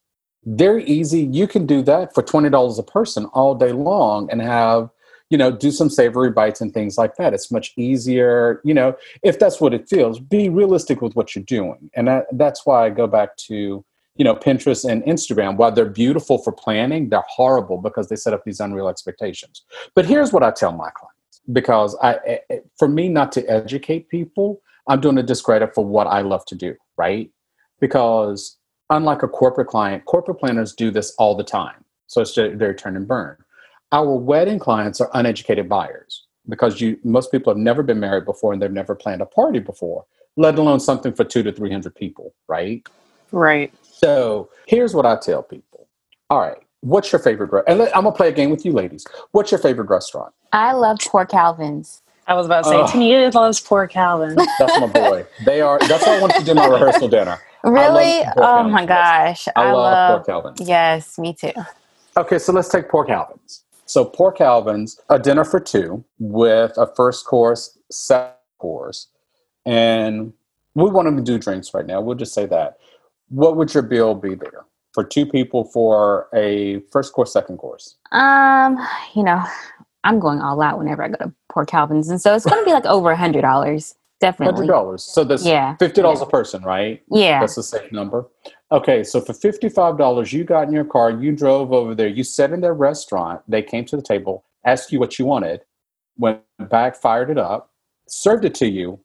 very easy. You can do that for $20 a person all day long and have, you know, do some savory bites and things like that. It's much easier, you know, if that's what it feels. Be realistic with what you're doing. And that, that's why I go back to, you know, Pinterest and Instagram. While they're beautiful for planning, they're horrible because they set up these unreal expectations. But here's what I tell my clients because I, eh, eh, for me not to educate people, I'm doing a discredit for what I love to do, right? Because unlike a corporate client, corporate planners do this all the time. So it's their turn and burn. Our wedding clients are uneducated buyers because you most people have never been married before and they've never planned a party before, let alone something for two to three hundred people, right? Right. So here's what I tell people. All right, what's your favorite? Re- and let, I'm gonna play a game with you, ladies. What's your favorite restaurant? I love Poor Calvin's. I was about to say, uh, Tania loves Poor Calvin. That's my boy. They are. That's why I wanted to do my rehearsal dinner. Really? Oh my gosh. I, I love, love Poor Calvin. Yes, me too. Okay, so let's take Poor Calvin's. So Poor Calvin's, a dinner for two with a first course, second course, and we want them to do drinks right now. We'll just say that. What would your bill be there for two people for a first course, second course? Um, you know, I'm going all out whenever I go to Poor Calvin's, and so it's going to be like over a hundred dollars. Definitely. Hundred dollars. So that's yeah. fifty dollars yeah. a person, right? Yeah. That's the safe number. Okay, so for fifty-five dollars, you got in your car, you drove over there, you sat in their restaurant, they came to the table, asked you what you wanted, went back, fired it up, served it to you,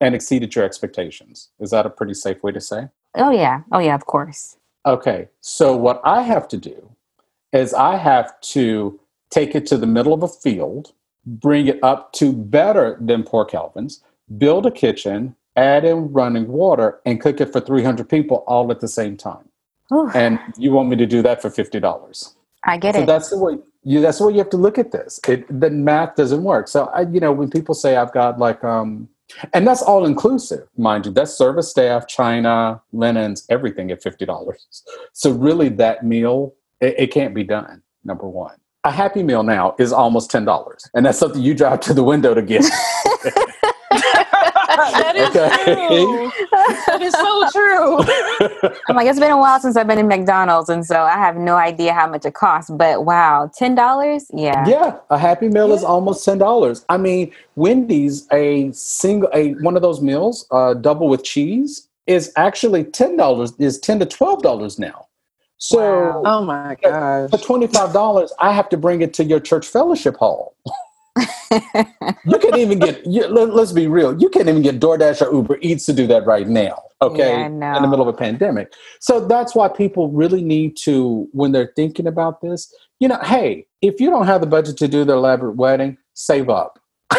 and exceeded your expectations. Is that a pretty safe way to say? Oh yeah. Oh yeah, of course. Okay. So what I have to do is I have to take it to the middle of a field, bring it up to better than Poor Calvin's build a kitchen, add in running water, and cook it for 300 people all at the same time. Ooh. And you want me to do that for $50. I get so it. that's the way you that's the way you have to look at this. It the math doesn't work. So I you know when people say I've got like um and that's all inclusive, mind you. That's service staff, china, linens, everything at fifty dollars. So really, that meal it, it, can't be done. Number one, a happy meal now is almost ten dollars, and that's something you drive to the window to get. that is okay. true. That is so true. I'm like, it's been a while since I've been in McDonald's, and so I have no idea how much it costs. But wow, ten dollars? Yeah. Yeah, a Happy Meal yeah. is almost ten dollars. I mean, Wendy's a single a one of those meals, uh, double with cheese, is actually ten dollars. Is ten to twelve dollars now. So, wow. oh my gosh, for twenty five dollars, I have to bring it to your church fellowship hall you can't even get. You, let, us be real. You can't even get DoorDash or Uber Eats to do that right now. Okay, yeah, in the middle of a pandemic. So that's why people really need to, when they're thinking about this, you know, hey, if you don't have the budget to do the elaborate wedding, save up.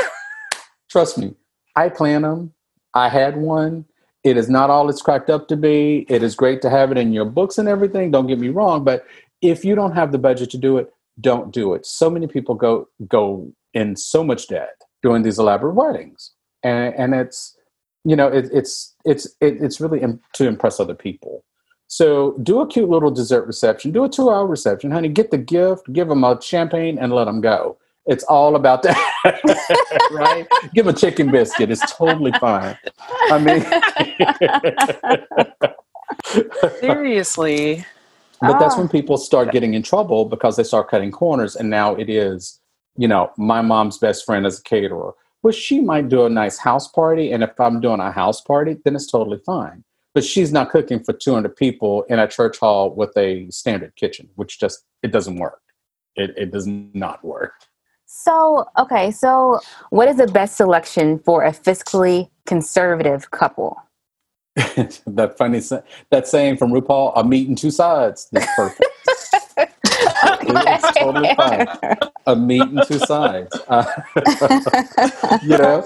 Trust me, I plan them. I had one. It is not all it's cracked up to be. It is great to have it in your books and everything. Don't get me wrong, but if you don't have the budget to do it, don't do it. So many people go go in so much debt doing these elaborate weddings, and and it's you know it, it's it's it, it's really Im- to impress other people. So do a cute little dessert reception, do a two hour reception, honey. Get the gift, give them a champagne, and let them go. It's all about that, right? Give them a chicken biscuit. It's totally fine. I mean, seriously. But that's ah. when people start getting in trouble because they start cutting corners, and now it is you know, my mom's best friend is a caterer. Well, she might do a nice house party, and if I'm doing a house party, then it's totally fine. But she's not cooking for 200 people in a church hall with a standard kitchen, which just it doesn't work. It it does not work. So, okay, so what is the best selection for a fiscally conservative couple? that funny that saying from RuPaul, a meat and two sides. That's perfect. Totally fine. A meat and two sides. Uh, you know?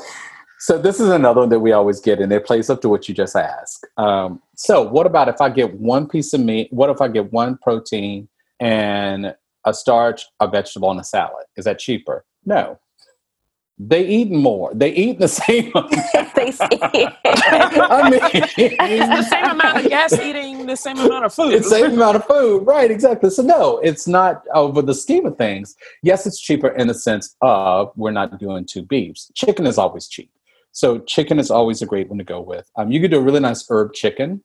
So this is another one that we always get, and it plays up to what you just asked. Um, so what about if I get one piece of meat? What if I get one protein and a starch, a vegetable, and a salad? Is that cheaper? No. They eat more. They eat the same. they see I mean, it's the same amount of gas eating the same amount of food. It's the same amount of food, right? Exactly. So no, it's not over the scheme of things. Yes, it's cheaper in the sense of we're not doing two beefs. Chicken is always cheap, so chicken is always a great one to go with. Um, you could do a really nice herb chicken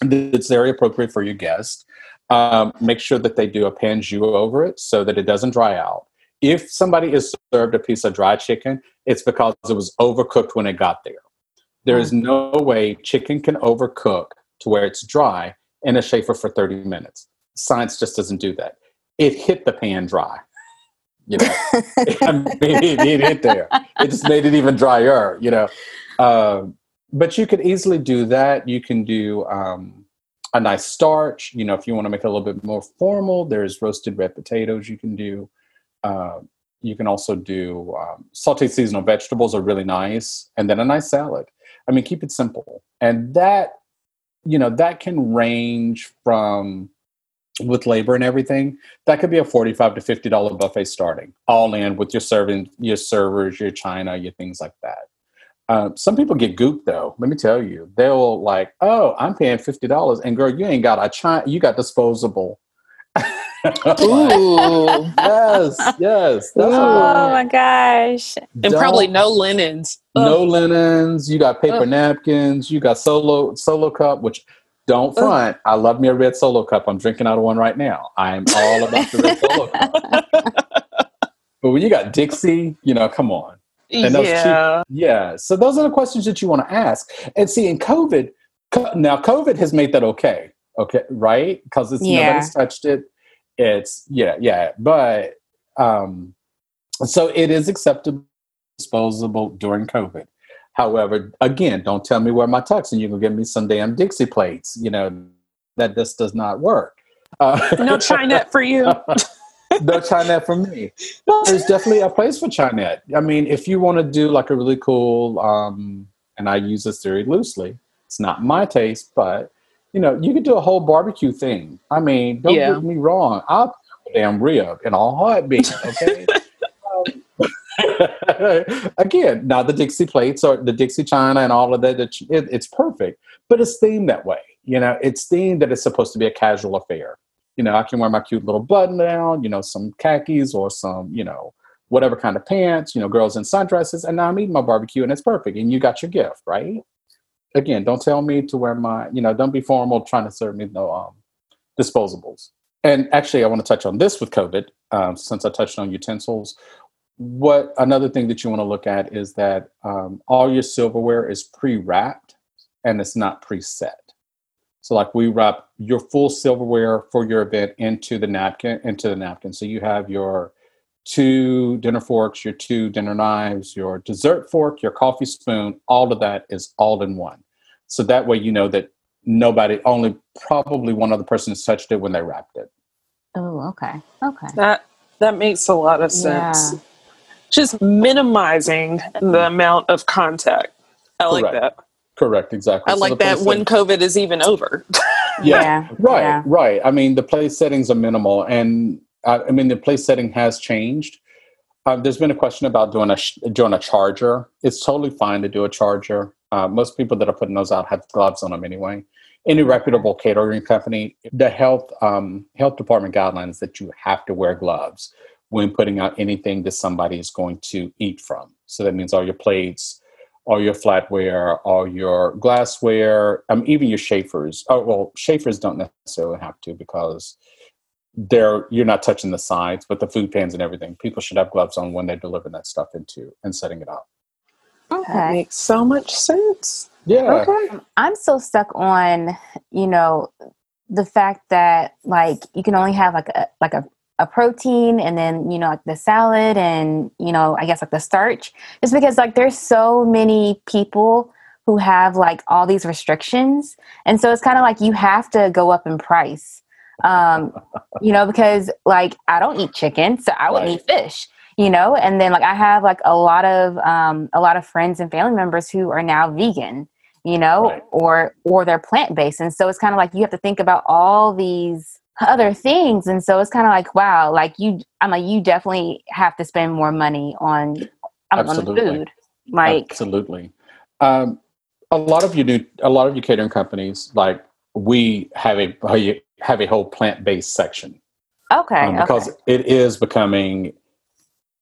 that's very appropriate for your guest. Um, make sure that they do a pan jus over it so that it doesn't dry out if somebody is served a piece of dry chicken, it's because it was overcooked when it got there. There is no way chicken can overcook to where it's dry in a chafer for 30 minutes. Science just doesn't do that. It hit the pan dry. You know, it, it, hit there. It just made it even drier. You know, um, but you could easily do that. You can do um, a nice starch. You know, if you want to make it a little bit more formal, there's roasted red potatoes you can do. Uh, you can also do um, sauteed seasonal vegetables are really nice, and then a nice salad. I mean, keep it simple, and that you know that can range from with labor and everything. That could be a forty-five to fifty dollar buffet starting, all in with your serving, your servers, your china, your things like that. Uh, some people get gooped though. Let me tell you, they'll like, oh, I'm paying fifty dollars, and girl, you ain't got a china, you got disposable Ooh. yes, yes. oh my gosh. And Don't, probably no linens. No Ugh. linens. You got paper Ugh. napkins. You got solo solo cup, which don't front. Ugh. I love me a red solo cup. I'm drinking out of one right now. I am all about the red solo cup. but when you got Dixie, you know, come on. And yeah. Cheap, yeah. So those are the questions that you want to ask. And see, in COVID, now COVID has made that okay. Okay, right? Because it's yeah. nobody's touched it. It's yeah yeah but um so it is acceptable disposable during covid. However again don't tell me where my tux and you can give me some damn dixie plates you know that this does not work. Uh, no Chinet for you. No Chinet for me. There's definitely a place for Chinet. I mean if you want to do like a really cool um and i use this theory loosely it's not my taste but you know, you could do a whole barbecue thing. I mean, don't yeah. get me wrong. I'll damn rib in a heartbeat. Okay. um, again, now the Dixie plates or the Dixie china and all of that, it, it's perfect, but it's themed that way. You know, it's themed that it's supposed to be a casual affair. You know, I can wear my cute little button down, you know, some khakis or some, you know, whatever kind of pants, you know, girls in sundresses, and now I'm eating my barbecue and it's perfect. And you got your gift, right? Again, don't tell me to wear my, you know, don't be formal trying to serve me no um, disposables. And actually, I want to touch on this with COVID, um, since I touched on utensils. What another thing that you want to look at is that um, all your silverware is pre-wrapped and it's not preset. So, like we wrap your full silverware for your event into the napkin, into the napkin. So you have your two dinner forks, your two dinner knives, your dessert fork, your coffee spoon, all of that is all in one. So that way you know that nobody, only probably one other person has touched it when they wrapped it. Oh, okay. Okay. That that makes a lot of sense. Yeah. Just minimizing the mm-hmm. amount of contact. I Correct. like that. Correct, exactly. I so like that when COVID is even over. yeah, yeah, right, yeah. right. I mean, the place settings are minimal, and I mean, the place setting has changed. Uh, there's been a question about doing a doing a charger. It's totally fine to do a charger. Uh, most people that are putting those out have gloves on them anyway. Any reputable catering company, the health um, health department guidelines that you have to wear gloves when putting out anything that somebody is going to eat from. So that means all your plates, all your flatware, all your glassware, um, even your chafers. Oh well, chafers don't necessarily have to because they're you're not touching the sides, but the food pans and everything. People should have gloves on when they're delivering that stuff into and setting it up. Okay. That makes so much sense. Yeah. Okay. Um, I'm still stuck on, you know, the fact that like you can only have like a like a a protein and then you know like the salad and you know i guess like the starch just because like there's so many people who have like all these restrictions and so it's kind of like you have to go up in price um you know because like i don't eat chicken so i would Right. eat fish you know and then like i have like a lot of um a lot of friends and family members who are now vegan you know Right. or or they're plant-based and so it's kind of like you have to think about all these other things and so it's kind of like wow like you i'm like you definitely have to spend more money on on, on the Absolutely. food like absolutely um, a lot of you do a lot of you catering companies like we have a have a whole plant-based section okay, um, because okay. it is becoming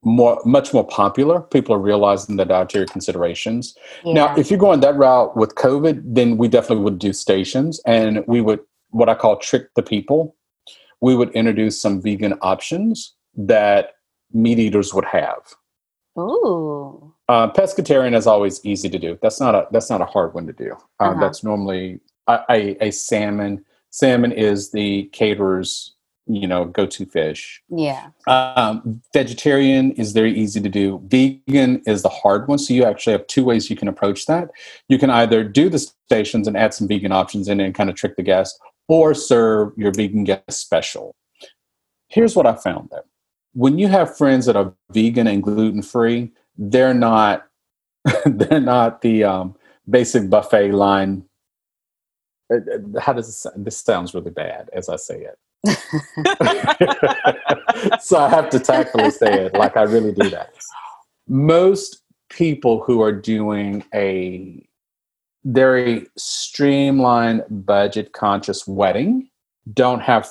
more much more popular people are realizing the dietary considerations yeah. now if you're going that route with covid then we definitely would do stations and we would what i call trick the people we would introduce some vegan options that meat eaters would have ooh uh, pescatarian is always easy to do. That's not a that's not a hard one to do. Uh, Uh-huh. That's normally a, a, a salmon. Salmon is the caterer's you know go to fish. yeah Um, vegetarian is very easy to do. Vegan is the hard one. So you actually have two ways you can approach that. You can either do the stations and add some vegan options in and kind of trick the guest, or serve your vegan guest special. Here's what I found though. When you have friends that are vegan and gluten free, they're not they're not the um, basic buffet line. Uh, uh, How does this, this sounds really bad as I say it. so I have to tactfully say it like I really do that. Most people who are doing a very streamlined, budget conscious wedding don't have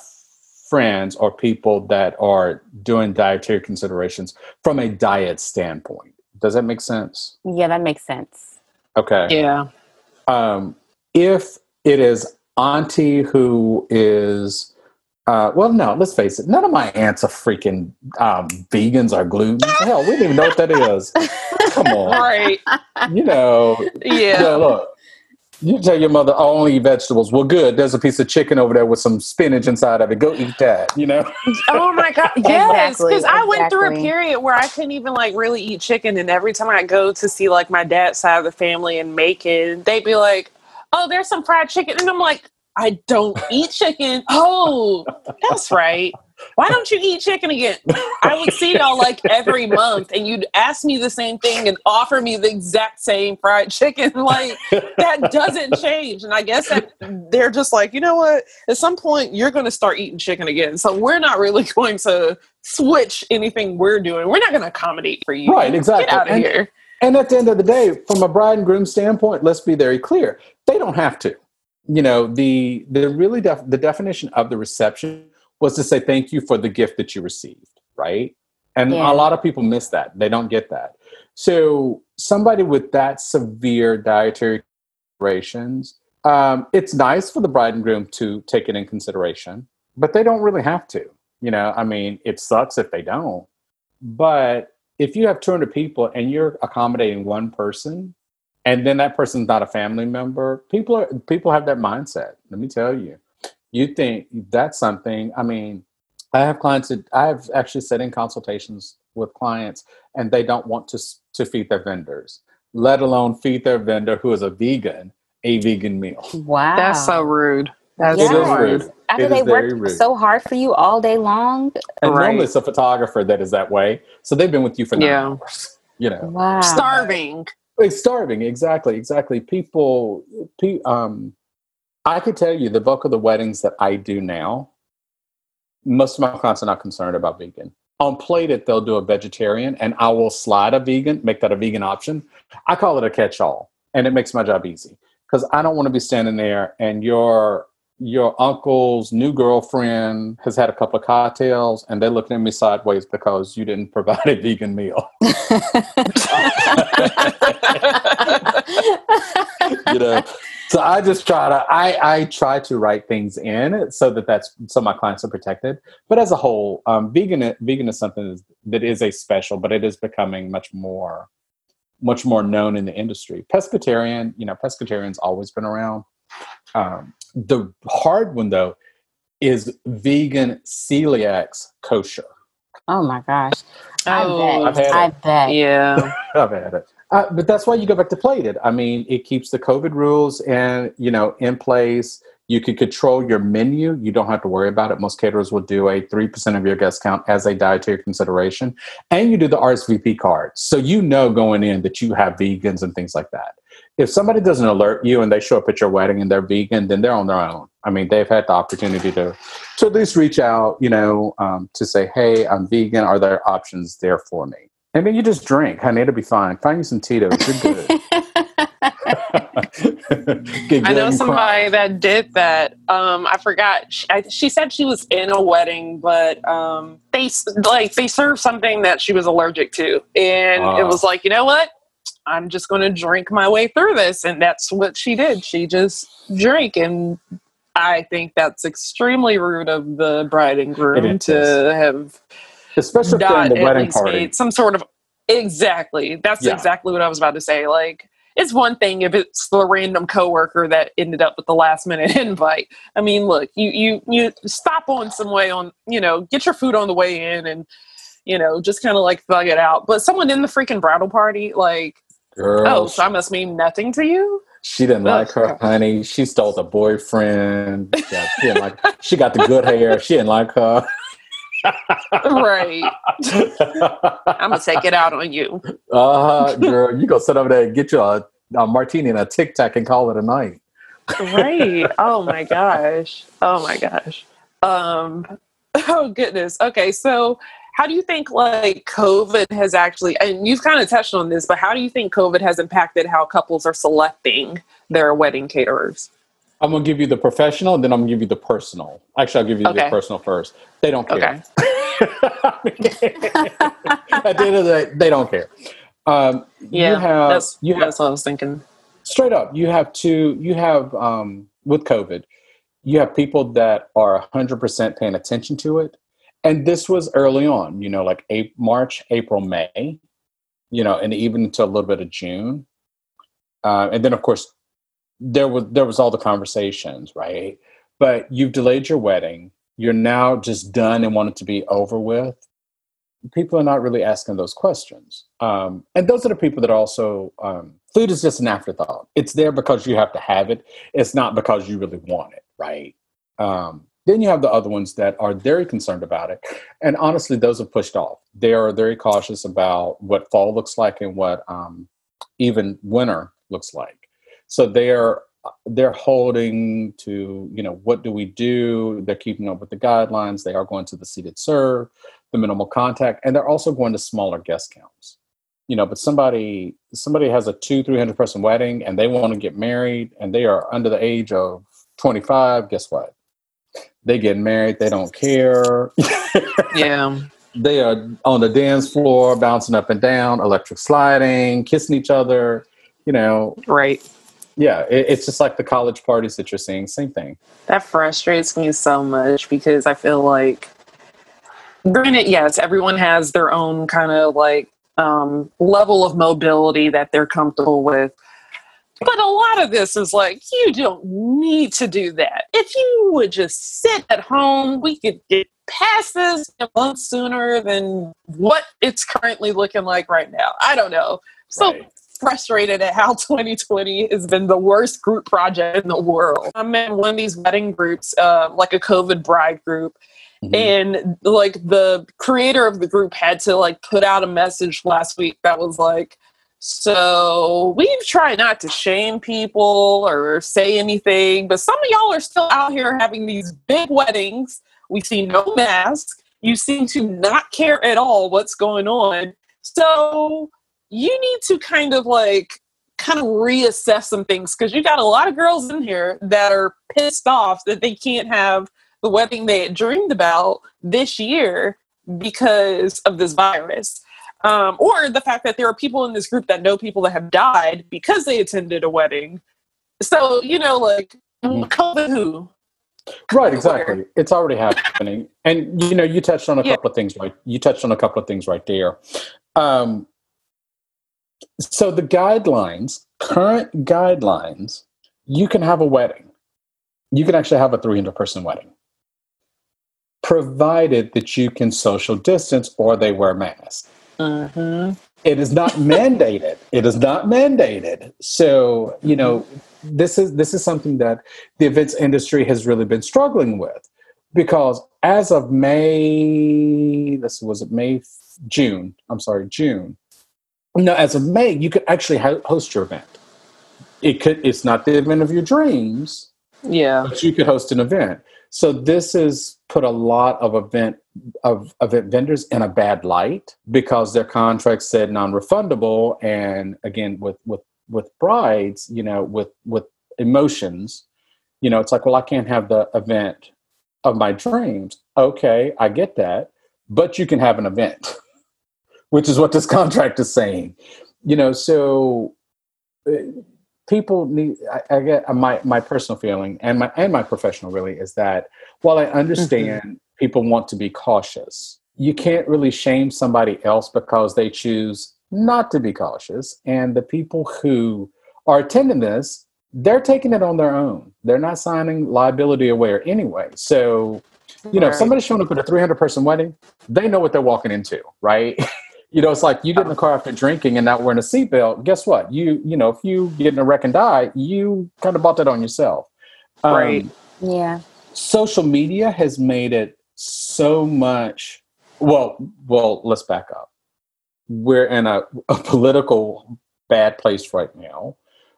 friends or people that are doing dietary considerations from a diet standpoint. Does that make sense? yeah that makes sense Okay Yeah. um, if it is auntie who is uh, well no let's face it none of my aunts are freaking um, vegans or gluten hell we don't even know what that is come on Right. you know yeah, Yeah. look you tell your mother I only eat vegetables well good there's a piece of chicken over there with some spinach inside of it go eat that you know Oh my god. Yes. Exactly, Because I went through a period where I couldn't even like really eat chicken. And every time I go to see like my dad's side of the family in Macon, they'd be like, Oh, there's some fried chicken. And I'm like, I don't eat chicken. Oh, that's right. Why don't you eat chicken again? I would see y'all like every month and you'd ask me the same thing and offer me the exact same fried chicken. Like that doesn't change. And I guess that they're just like, you know what? At some point, you're going to start eating chicken again. So we're not really going to switch anything we're doing. We're not going to accommodate for you. Right, exactly. Get out of And- here. And at the end of the day, from a bride and groom standpoint, let's be very clear: don't have to. You know, the the really def- the definition of the reception was to say thank you for the gift that you received, right? And Yeah. a lot of people miss that; they don't get that. So, somebody with that severe dietary considerations, um, it's nice for the bride and groom to take it in consideration, but they don't really have to. You know, I mean, it sucks if they don't, but if you have 200 people and you're accommodating one person and then that person's not a family member people are people have that mindset let me tell you you think that's something i mean i have clients that i've actually sat in consultations with clients and they don't want to to feed their vendors let alone feed their vendor who is a vegan a vegan meal wow That's so rude. That's Yes. so rude after It they is very work rude. so hard for you all day long and Right. normally it's a photographer that is that way so they've been with you for nine Yeah. hours you know wow Starving. It's starving, exactly, exactly. People, pe- um, I could tell you the bulk of the weddings that I do now, most of my clients are not concerned about vegan. On Plated, they'll do a vegetarian, and I will slide a vegan, make that a vegan option. I call it a catch-all, and it makes my job easy because I don't want to be standing there and your your uncle's new girlfriend has had a couple of cocktails and they're looking at me sideways because you didn't provide a vegan meal. you know so i just try to i i try to write things in so that that's so my clients are protected but as a whole um vegan vegan is something that is a special but it is becoming much more much more known in the industry pescatarian you know pescatarian's always been around um the hard one though is vegan celiacs kosher. Oh my gosh. Oh, I I've had bet. I it. bet. Yeah. I've had it. But that's why you go back to plated. I mean, it keeps the COVID rules and you know in place. You can control your menu. You don't have to worry about it. Most caterers will do a three percent of your guest count as a dietary consideration, and you do the RSVP card, so you know going in that you have vegans and things like that. If somebody doesn't alert you and they show up at your wedding and they're vegan, then they're on their own. I mean, they've had the opportunity to to at least reach out, you know, um, to say, "Hey, I'm vegan. Are there options there for me?" And then you just drink, honey. It'll be fine. Find you some Tito's. You're good. I know somebody that did that. Um, I forgot. She, I, she said she was in a wedding, but um, they like they served something that she was allergic to, and it Ah. was like, you know what? I'm just going to drink my way through this, and that's what she did. She just drank, and I think that's extremely rude of the bride and groom to have especially not during the wedding party. some sort of exactly. That's Yeah. exactly what I was about to say. Like it's one thing if it's the random coworker that ended up with the last minute invite. I mean, look, you you you stop on some way on you know get your food on the way in and you know just kind of like thug it out. But someone in the freaking bridal party, like Girl, oh, so I must mean nothing to you. she didn't like her, honey. She stole the boyfriend. She, didn't like, she got the good hair. She didn't like her. right, I'm gonna take it out on you. uh, huh, girl, you go sit over there and get you a, a martini and a tic tac and call it a night. right. Oh my gosh. Oh my gosh. Um oh goodness. Okay so how do you think like covid has actually and you've kind of touched on this but how do you think covid has impacted how couples are selecting their wedding caterers I'm gonna give you the professional, and then I'm gonna give you the personal. Actually, I'll give you the personal first. They don't care. okay At the end of the day, they don't care. Um, yeah you have that's you have that's what i was thinking straight up you have two you have um, with covid you have people that are 100% paying attention to it and this was early on you know like a- march april may you know and even until a little bit of june uh, and then of course there was there was all the conversations right but you've delayed your wedding you're now just done and want it to be over with people are not really asking those questions. Um, and those are the people that also, um, food is just an afterthought. It's there because you have to have it. It's not because you really want it, right? Um, then you have the other ones that are very concerned about it. And honestly, those are pushed off. They are very cautious about what fall looks like and what um, even winter looks like. So they're they're holding to you know what do we do? They're keeping up with the guidelines. They are going to the seated serve the minimal contact and they're also going to smaller guest counts. You know but somebody somebody has a two three hundred person wedding and they want to get married and they are under the age of 25 guess what? They get married they don't care. Yeah. They are on the dance floor bouncing up and down electric sliding kissing each other you know. Right yeah it, it's just like the college parties that you're seeing same thing That frustrates me so much because I feel like, granted, yes, everyone has their own kind of like um, level of mobility that they're comfortable with. But a lot of this is like, you don't need to do that. If you would just sit at home, we could get past this a month sooner than what it's currently looking like right now. I don't know. So Right. Frustrated at how 2020 has been the worst group project in the world. I'm in one of these wedding groups, uh, like a COVID bride group, Mhm. and like the creator of the group had to like put out a message last week that was like, so we've tried not to shame people or say anything, but some of y'all are still out here having these big weddings. We see no mask. You seem to not care at all what's going on. So you need to kind of like kind of reassess some things because you got a lot of girls in here that are pissed off that they can't have the wedding they had dreamed about this year because of this virus. Um, or the fact that there are people in this group that know people that have died because they attended a wedding. So, you know, like. COVID who? right exactly it's already happening and you know you touched on a Yeah. couple of things right you touched on a couple of things right there um, so the guidelines current guidelines you can have a wedding you can actually have a 300 person wedding provided that you can social distance or they wear masks. Mm-hmm. It is not mandated. It is not mandated. So, you know, this is this is something that the events industry has really been struggling with because as of May, this was it May, June. I'm sorry, June. No, as of May, you could actually host your event. It could. It's not the event of your dreams. Yeah, but you could host an event. So this has put a lot of event of event vendors in a bad light because their contracts said non-refundable, and again with with with brides, you know, with with emotions, you know, it's like, well, I can't have the event of my dreams. Okay, I get that, but you can have an event, which is what this contract is saying. You know, so uh, people need. I, I, get my my personal feeling and my and my professional really is that while I understand mm-hmm. people want to be cautious, you can't really shame somebody else because they choose not to be cautious, and the people who are attending this they're taking it on their own. They're not signing liability aware anyway. So, you know, right. if somebody's showing up at a 300 person wedding, they know what they're walking into, right? you know, it's like you get in the car after drinking and not wearing a seatbelt. Guess what? You, you know, if you get in a wreck and die, you kind of bought that on yourself. Um, right. Yeah. Social media has made it so much. Well, well, let's back up. We're in a, a political bad place right now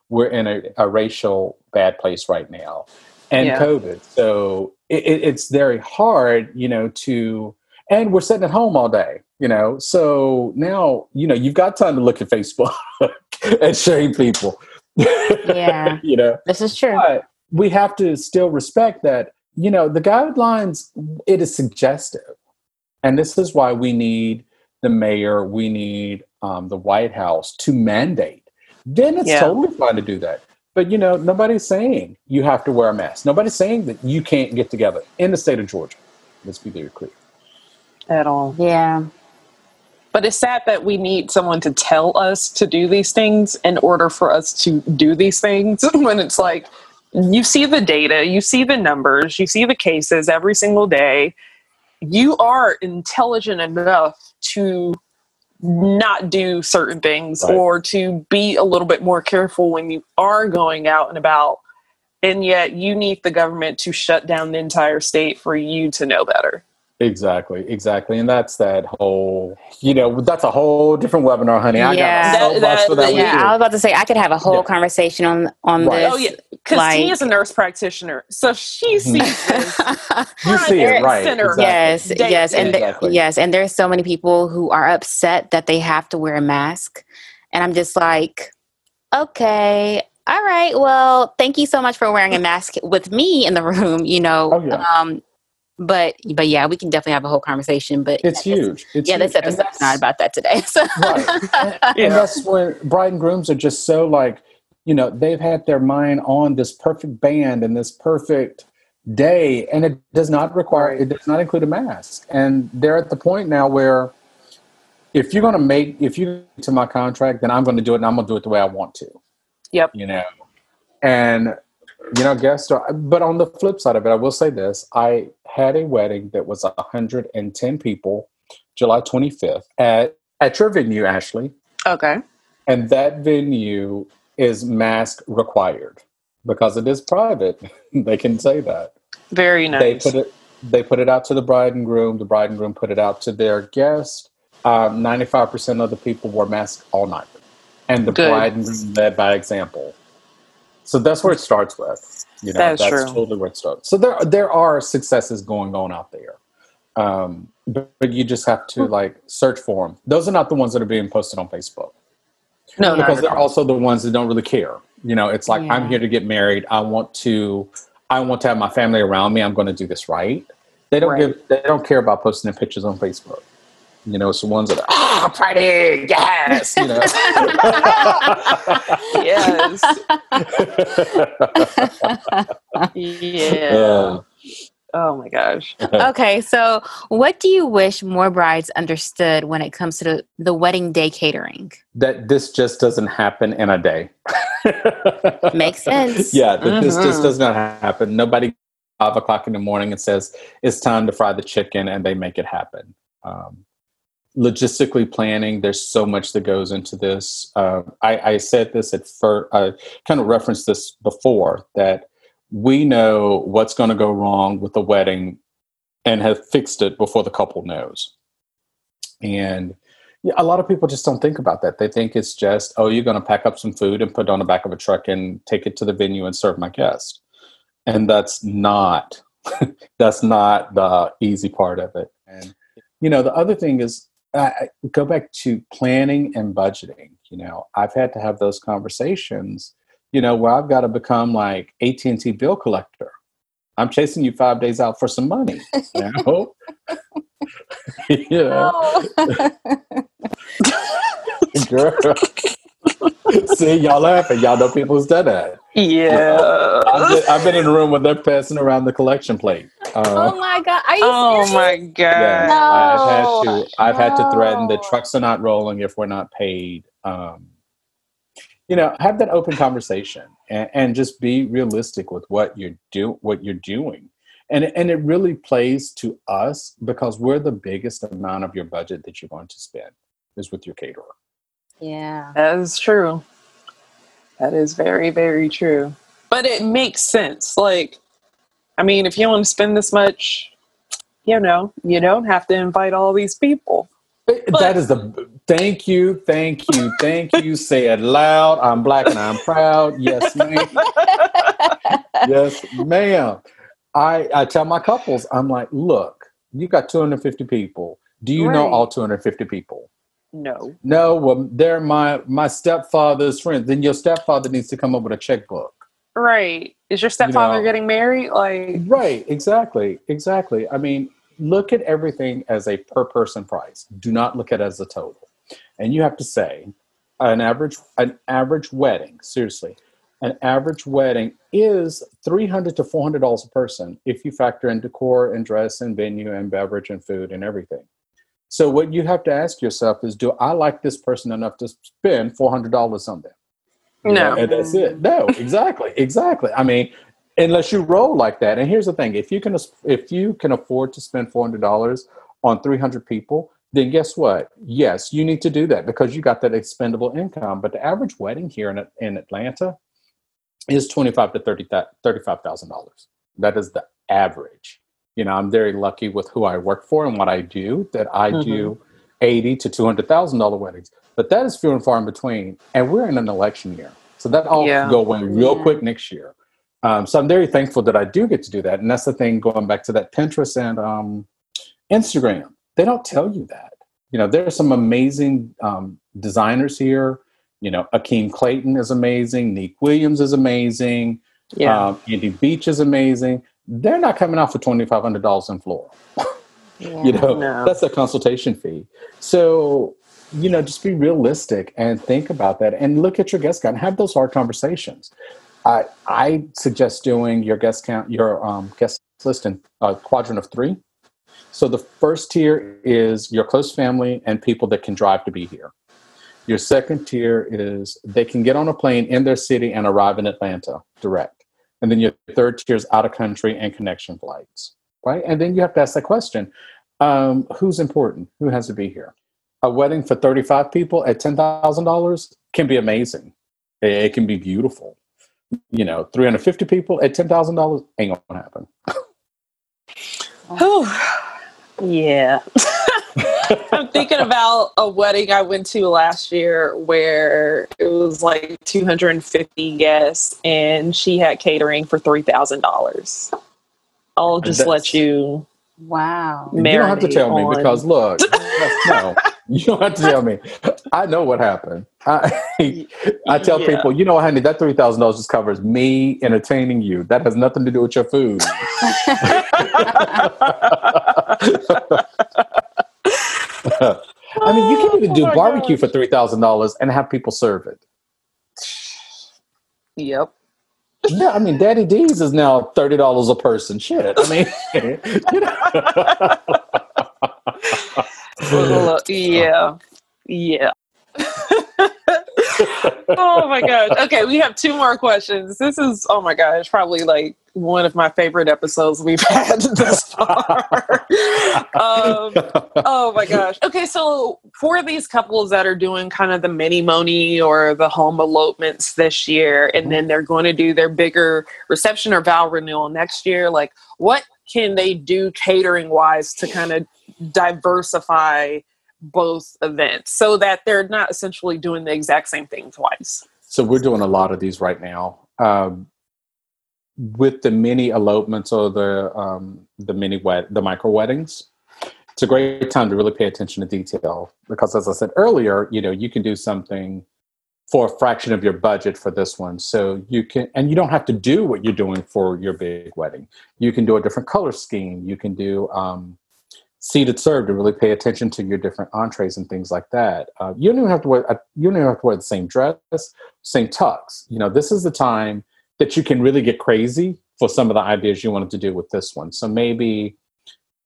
we're in a, a racial bad place right now and yeah. covid so it, it's very hard you know to and we're sitting at home all day you know so now you know you've got time to look at facebook and shame people yeah you know this is true but we have to still respect that you know the guidelines it is suggestive and this is why we need the mayor we need um, the white house to mandate then it's yeah. totally fine to do that. But you know, nobody's saying you have to wear a mask. Nobody's saying that you can't get together in the state of Georgia. Let's be very clear. At all. Yeah. But it's sad that we need someone to tell us to do these things in order for us to do these things when it's like you see the data, you see the numbers, you see the cases every single day. You are intelligent enough to not do certain things right. or to be a little bit more careful when you are going out and about. And yet you need the government to shut down the entire state for you to know better. Exactly, exactly, and that's that whole. You know, that's a whole different webinar, honey. I yeah. got so that, much for that. Yeah, I was about to say I could have a whole yeah. conversation on on right. this. Oh yeah, because like, Tina's a nurse practitioner, so she mm-hmm. sees this. you see it, right? Exactly. Yes, yes, and exactly. the, yes, and there's so many people who are upset that they have to wear a mask, and I'm just like, okay, all right, well, thank you so much for wearing a mask with me in the room. You know, oh, yeah. um, but but yeah, we can definitely have a whole conversation. But it's yeah, huge. It's yeah, huge. this episode's not about that today. So. right, and, and that's when bride and grooms are just so like you know they've had their mind on this perfect band and this perfect day, and it does not require it does not include a mask, and they're at the point now where if you're going to make if you to my contract, then I'm going to do it, and I'm going to do it the way I want to. Yep. You know, and you know, guest But on the flip side of it, I will say this: I had a wedding that was 110 people, July 25th at at your venue, Ashley. Okay. And that venue is mask required because it is private. they can say that. Very nice. They put it. They put it out to the bride and groom. The bride and groom put it out to their guests. Um, ninety-five percent of the people wore masks all night, and the Good. bride and groom led by example. So that's where it starts with. You know, that's, that's totally where it starts. So there there are successes going on out there. Um, but, but, you just have to like search for them. Those are not the ones that are being posted on Facebook. No, because they're also the ones that don't really care. You know, it's like yeah. I'm here to get married. I want to, I want to have my family around me. I'm going to do this right. They don't right. give. They don't care about posting their pictures on Facebook. You know, it's the ones that are, ah, party, yes, you know. yes. yeah. Oh my gosh. okay, so what do you wish more brides understood when it comes to the, the wedding day catering? That this just doesn't happen in a day. Makes sense. Yeah, that mm-hmm. this just mm-hmm. does not happen. Nobody five o'clock in the morning and says it's time to fry the chicken, and they make it happen. Um, logistically planning, there's so much that goes into this. Uh, I, I, said this at first, I kind of referenced this before that we know what's going to go wrong with the wedding and have fixed it before the couple knows. And a lot of people just don't think about that. They think it's just, oh, you're going to pack up some food and put it on the back of a truck and take it to the venue and serve my guest. And that's not that's not the easy part of it. And you know, the other thing is I go back to planning and budgeting. You know, I've had to have those conversations. You know, where I've got to become like AT and T bill collector. I'm chasing you five days out for some money. You know, you know. Oh. Girl. See, y'all laughing. Y'all know people's who's done that. Yeah. I've been, I've been in a room where they're passing around the collection plate. Uh, oh my god! Are you oh serious? my god! Yeah, No. I've had to. I've had to threaten the trucks are not rolling if we're not paid. Um, you know, have that open conversation and, and just be realistic with what you're do what you're doing. And and it really plays to us because we're the biggest amount of your budget that you're going to spend is with your caterer. Yeah. That is true. That is very, very true. But it makes sense. Like, I mean, if you want to spend this much, you know, you don't have to invite all these people. that is the thank you, thank you, thank you. Say it loud. I'm black and I'm proud. Yes, ma'am. yes, ma'am. I, I tell my couples, I'm like, look, you got 250 people. Do you know all 250 people? No. No, well, they're my my stepfather's friends. Then your stepfather needs to come up with a checkbook. Right. Is your stepfather know. getting married? Like, Right, exactly, exactly. I mean, look at everything as a per person price. Do not look at it as a total. And you have to say, an average an average wedding, seriously, an average wedding is three hundred to four hundred dollars a person if you factor in decor and dress and venue and beverage and food and everything. So what you have to ask yourself is, do I like this person enough to spend four hundred dollars on them? You know, No. and that's it. Mm. No, exactly, exactly. I mean, unless you roll like that. And here's the thing: if you can, if you can afford to spend four hundred dollars on three hundred people, then guess what? Yes, you need to do that because you got that expendable income. But the average wedding here in in Atlanta is twenty five to thirty thirty five thousand dollars. That is the average. You know, I'm very lucky with who I work for and what I do. That I do eighty to two hundred thousand dollar weddings, but that is few and far in between. And we're in an election year, so that all Yeah. go away real Yeah. quick next year. Um, so I'm very thankful that I do get to do that. And that's the thing going back to that Pinterest and um, Instagram. They don't tell you that. You know, there's some amazing um, designers here. You know, Akeem Clayton is amazing. Neek Williams is amazing. yeah. Um, Andy Beach is amazing. They're not coming out for twenty five hundred dollars in floor. Yeah. You know, No. that's a consultation fee. So, you know, just be realistic and think about that and look at your guest count and have those hard conversations. I I suggest doing your guest count, your um, guest list in a quadrant of three. So the first tier is your close family and people that can drive to be here. Your second tier is they can get on a plane in their city and arrive in Atlanta direct. And then your third tier is out of country and connection flights, right? And then you have to ask that question um, who's important? Who has to be here? A wedding for 35 people at $10,000 can be amazing. It, it can be beautiful. You know, 350 people at $10,000 ain't going to happen. Whew. yeah. I'm thinking about a wedding I went to last year where it was like 250 guests and she had catering for $3,000. I'll just That's- let you. Wow. you don't have to marinate tell me because look, no, you don't have to tell me. I know what happened. I, I tell Yeah. people, you know, honey, that three thousand dollars just covers me entertaining you. That has nothing to do with your food. I mean, you can even do Oh barbecue gosh. for three thousand dollars and have people serve it. Yep. Yeah, I mean, Daddy D's is now thirty dollars a person. Shit, I mean, you know. yeah. Yeah. oh my gosh. Okay, we have two more questions. This is oh my gosh, probably like one of my favorite episodes we've had this far. um, oh my gosh. Okay, so for these couples that are doing kind of the minimony or the home elopements this year, and then they're going to do their bigger reception or vow renewal next year, like what can they do catering wise to kind of diversify both events so that they're not essentially doing the exact same thing twice? So we're doing a lot of these right now. Um, with the mini elopements or the um, the mini wed the micro weddings, it's a great time to really pay attention to detail because, as I said earlier, you know you can do something for a fraction of your budget for this one. So you can, and you don't have to do what you're doing for your big wedding. You can do a different color scheme. You can do um, seated serve to really pay attention to your different entrees and things like that. Uh, you don't even have to wear. Uh, you don't even have to wear the same dress, same tux. You know, this is the time that you can really get crazy for some of the ideas you wanted to do with this one. So maybe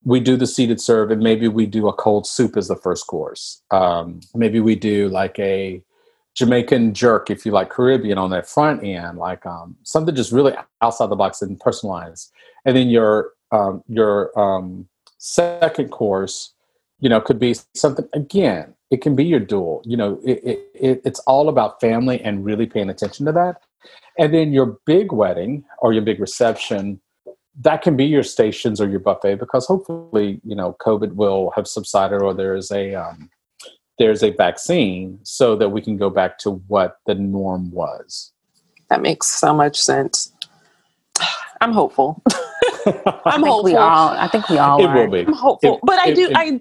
we do the seated serve and maybe we do a cold soup as the first course. Um, maybe we do like a Jamaican jerk, if you like Caribbean on that front end, like um, something just really outside the box and personalized. And then your um, your um, second course, you know, could be something again. It can be your dual. You know, it, it, it's all about family and really paying attention to that. And then your big wedding or your big reception, that can be your stations or your buffet because hopefully, you know, COVID will have subsided or there is a um, there's a vaccine so that we can go back to what the norm was. That makes so much sense. I'm hopeful. I'm hopeful. We all, I think we all. It are. will be. I'm hopeful, It- but I it- do. it- I,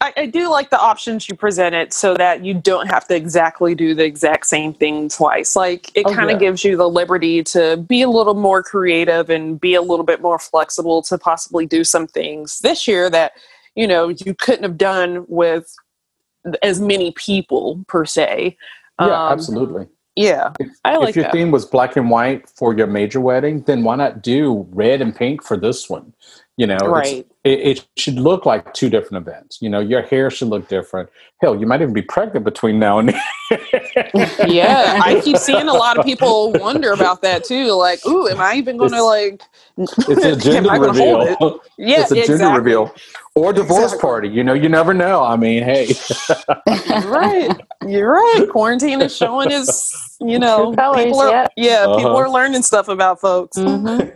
I I do like the options you presented, so that you don't have to exactly do the exact same thing twice. Like it Oh, kind of yeah. gives you the liberty to be a little more creative and be a little bit more flexible to possibly do some things this year that you know you couldn't have done with as many people per se. Yeah, Um, absolutely. Yeah, If, I like if your that. theme was black and white for your major wedding, then why not do red and pink for this one? You know, Right. It, it should look like two different events. You know, your hair should look different. Hell, you might even be pregnant between now and yeah, I keep seeing a lot of people wonder about that too. Like, ooh, am I even going to like? It's a gender I gonna hold reveal. it? Yeah, it's a gender exactly. reveal or divorce Exactly. party. You know, you never know. I mean, hey, You're right. You're right. Quarantine is showing his, you know, colors, people are, yep. yeah, people Uh-huh. are learning stuff about folks. Mhm.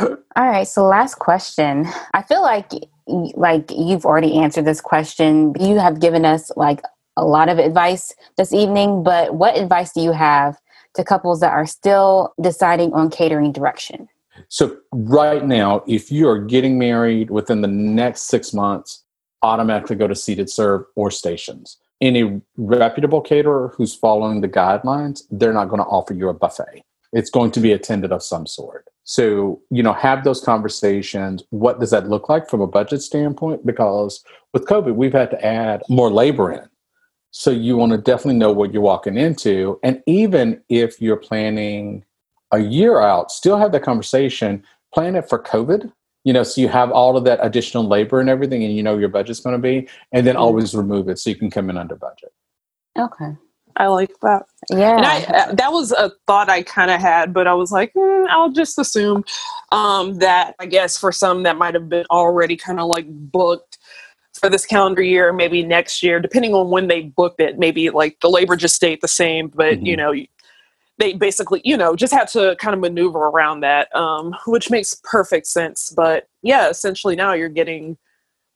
All right. So last question. I feel like like you've already answered this question. You have given us like a lot of advice this evening, but what advice do you have to couples that are still deciding on catering direction? So right now, if you are getting married within the next six months, automatically go to seated serve or stations. Any reputable caterer who's following the guidelines, they're not going to offer you a buffet. It's going to be attended of some sort. So, you know, have those conversations. What does that look like from a budget standpoint? Because with COVID, we've had to add more labor in. So you want to definitely know what you're walking into. And even if you're planning a year out, still have that conversation, plan it for COVID. You know, so you have all of that additional labor and everything, and you know your budget's going to be, and then Mhm. always remove it so you can come in under budget. Okay. I like that. Yeah. And I, uh, that was a thought I kind of had, but I was like, hmm, I'll just assume um, that I guess for some that might have been already kind of like booked for this calendar year, maybe next year, depending on when they booked it. Maybe like the labor just stayed the same, but you Mhm. know, they basically, you know, just had to kind of maneuver around that, um, which makes perfect sense. But yeah, essentially now you're getting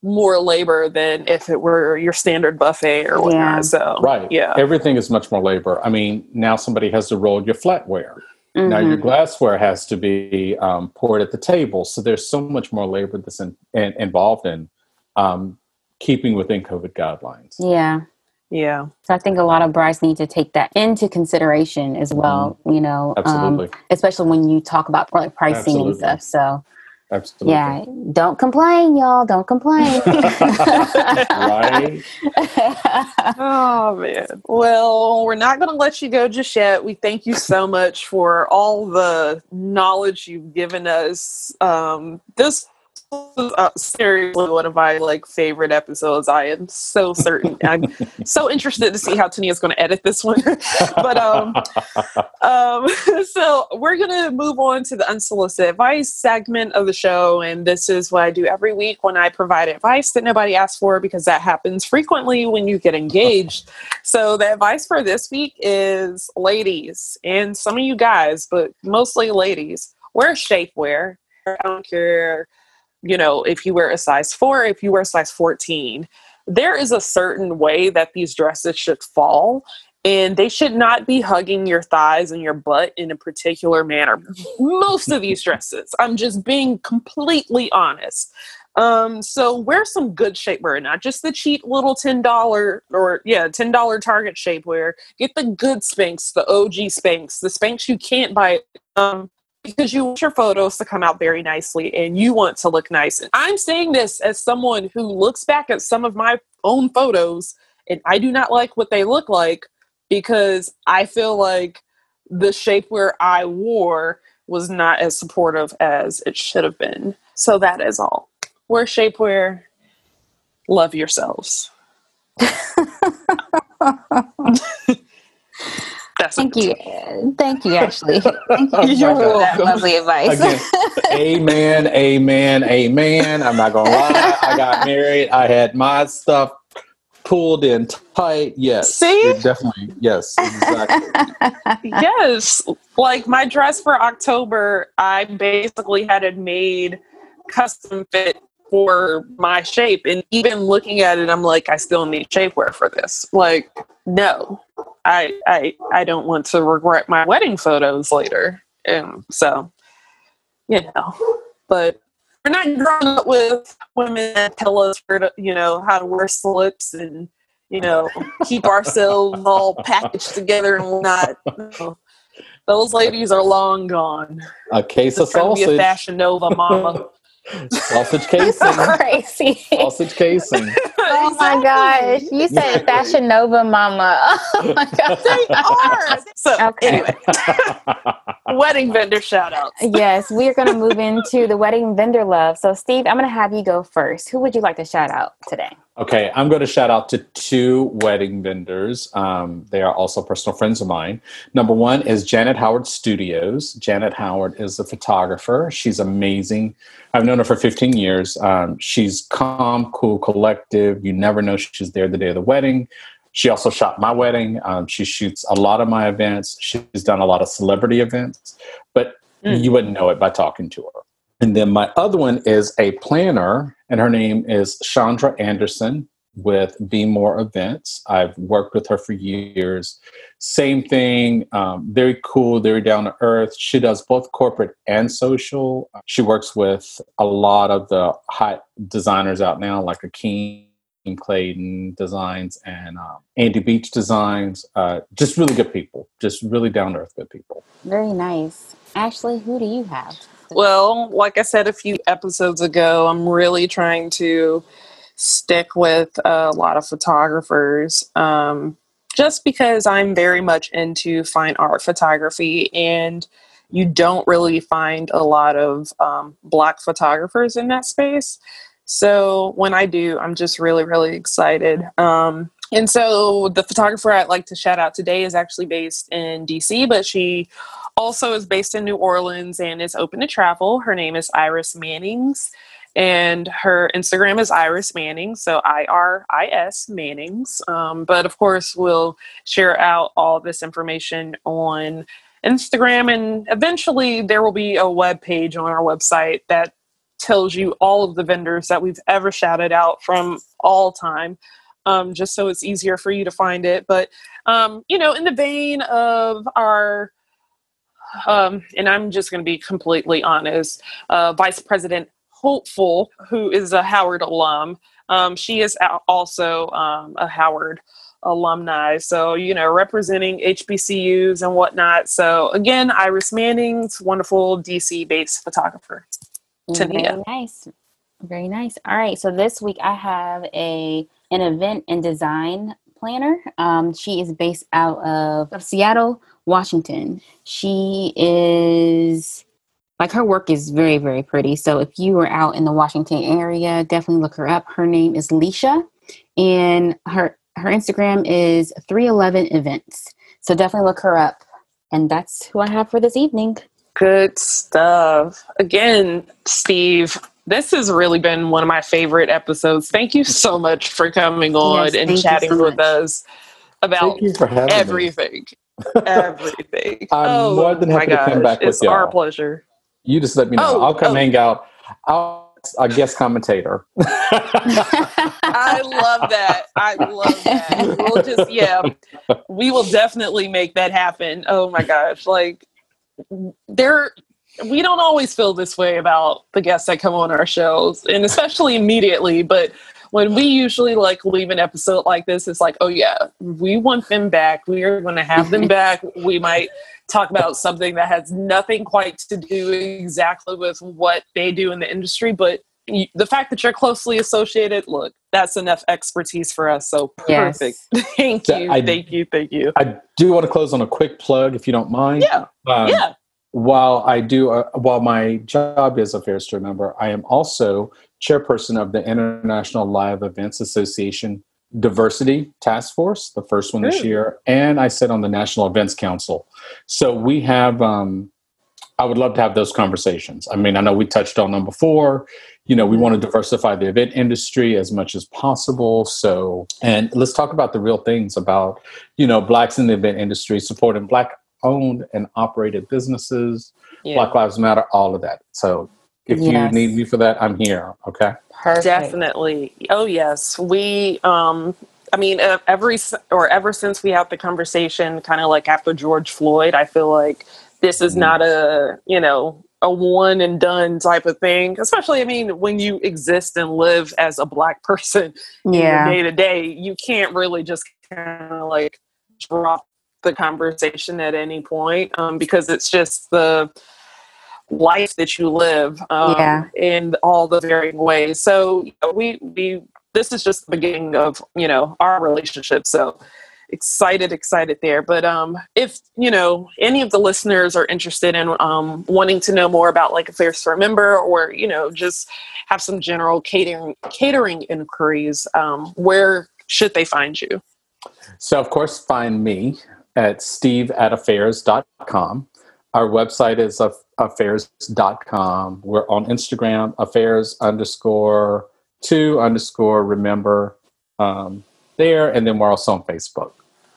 more labor than if it were your standard buffet or whatnot. Yeah. So Right. yeah, Everything is much more labor. I mean, now somebody has to roll your flatware. Now Mhm. your glassware has to be um, poured at the table. So there's so much more labor that's in, in, involved in um, keeping within COVID guidelines. yeah. Yeah. So I think a lot of brides need to take that into consideration as well. You know, um, Absolutely. especially when you talk about like pricing and stuff. So Absolutely. yeah, don't complain, y'all. Don't complain. right? Oh man. Well, we're not going to let you go just yet. We thank you so much for all the knowledge you've given us. Um, this uh, seriously one of my like favorite episodes. I am so certain. I'm so interested to see how Tania is going to edit this one. but um, um, so we're gonna move on to the unsolicited advice segment of the show, and this is what I do every week when I provide advice that nobody asks for because that happens frequently when you get engaged. So the advice for this week is, ladies, and some of you guys, but mostly ladies, wear shapewear. I don't care you know, if you wear a size four, if you wear a size 14, there is a certain way that these dresses should fall. And they should not be hugging your thighs and your butt in a particular manner. Most of these dresses, I'm just being completely honest. Um, so wear some good shapewear, not just the cheap little ten dollar or yeah ten dollar Target shapewear. Get the good Spanx, the OG Spanx, the Spanx you can't buy um, because you want your photos to come out very nicely and you want to look nice. And I'm saying this as someone who looks back at some of my own photos and I do not like what they look like because I feel like the shapewear I wore was not as supportive as it should have been. So that is all. Wear shapewear. Love yourselves. That's Thank you. Thank you, Ashley. Thank you oh You're welcome. that lovely advice. Again, amen, amen, amen. I'm not going to lie. I got married. I had my stuff pulled in tight. Yes. See? Definitely. Yes. Exactly. yes. Like my dress for October, I basically had it made custom fit for my shape. And even looking at it, I'm like, I still need shapewear for this. Like, no, I, I, I don't want to regret my wedding photos later. And so, you know, but we're not growing up with women that tell us, for, you know, how to wear slips and, you know, keep ourselves all packaged together and whatnot. No. Those ladies are long gone. A case of sausage. Be a Fashion Nova mama. Sausage casing. crazy. Sausage casing. Oh my gosh. You said Fashion Nova mama. Oh my god. They are. So okay. anyway. wedding vendor shout outs. yes, we are gonna move into the wedding vendor love. So Steve, I'm gonna have you go first. Who would you like to shout out today? Okay, I'm going to shout out to two wedding vendors. Um, they are also personal friends of mine. Number one is Janet Howard Studios. Janet Howard is a photographer. She's amazing. I've known her for 15 years. Um, she's calm, cool, collective. You never know she's there the day of the wedding. She also shot my wedding. Um, she shoots a lot of my events. She's done a lot of celebrity events, but mm. you wouldn't know it by talking to her. And then my other one is a planner, and her name is Chandra Anderson with Be More Events. I've worked with her for years. Same thing, um, very cool, very down to earth. She does both corporate and social. She works with a lot of the hot designers out now, like Akeem Clayton Designs and um, Andy Beach Designs. Uh, just really good people, just really down to earth good people. Very nice. Ashley, who do you have? Well, like I said a few episodes ago, I'm really trying to stick with a lot of photographers um, just because I'm very much into fine art photography and you don't really find a lot of um, black photographers in that space. So when I do, I'm just really, really excited. Um, and so the photographer I'd like to shout out today is actually based in DC, but she also is based in New Orleans and is open to travel. Her name is Iris Mannings, and her Instagram is Iris Mannings, so I R I S Mannings. Um, but of course, we'll share out all this information on Instagram, and eventually there will be a web page on our website that tells you all of the vendors that we've ever shouted out from all time. Um, just so it's easier for you to find it. But, um, you know, in the vein of our um, and I'm just going to be completely honest, uh, Vice President Hopeful, who is a Howard alum, um, she is also um, a Howard alumni. So, you know, representing HBCUs and whatnot. So, again, Iris Manning's wonderful DC based photographer. Tania. Very nice. Very nice. All right. So, this week I have a an event and design planner. Um, she is based out of, of Seattle, Washington. She is like her work is very very pretty. So if you are out in the Washington area, definitely look her up. Her name is Leisha, and her her Instagram is 311 events. So definitely look her up. And that's who I have for this evening. Good stuff. Again, Steve, this has really been one of my favorite episodes. Thank you so much for coming on yes, and chatting so with us about everything. everything. I'm oh, more than happy to come back it's with you. It's our pleasure. You just let me know. Oh, I'll come oh. hang out. I'll a guest commentator. I love that. I love that. We'll just yeah, we will definitely make that happen. Oh my gosh, like there we don't always feel this way about the guests that come on our shows and especially immediately but when we usually like leave an episode like this it's like oh yeah we want them back. We are going to have them back. We might talk about something that has nothing quite to do exactly with what they do in the industry but you, the fact that you're closely associated look that's enough expertise for us so perfect. Yes. thank you. I, thank you. Thank you. I do want to close on a quick plug if you don't mind. Yeah. Um, yeah while I do, uh, while my job is affairs to remember, I am also chairperson of the International Live Events Association Diversity Task Force, the first one this year, and I sit on the National Events Council. So we have, um, I would love to have those conversations. I mean, I know we touched on them before. You know, we want to diversify the event industry as much as possible. So, and let's talk about the real things about, you know, blacks in the event industry, supporting black owned and operated businesses, yeah. Black Lives Matter, all of that. So if yes. you need me for that, I'm here. Okay. Perfect. Definitely. Oh yes, we. um I mean, every or ever since we had the conversation, kind of like after George Floyd, I feel like this is mm not a you know a one and done type of thing. Especially, I mean, when you exist and live as a black person, yeah, day to day, you can't really just kind of like drop the conversation at any point um, because it's just the life that you live um, yeah. in all the varying ways. So you know, we we this is just the beginning of you know our relationship. So excited excited there but um if you know any of the listeners are interested in um wanting to know more about like affairs to remember or you know just have some general catering catering inquiries um where should they find you so of course find me at steve at affairs.com. Our website is affairs.com. We're on Instagram, affairs underscore two underscore remember um, there. And then we're also on Facebook.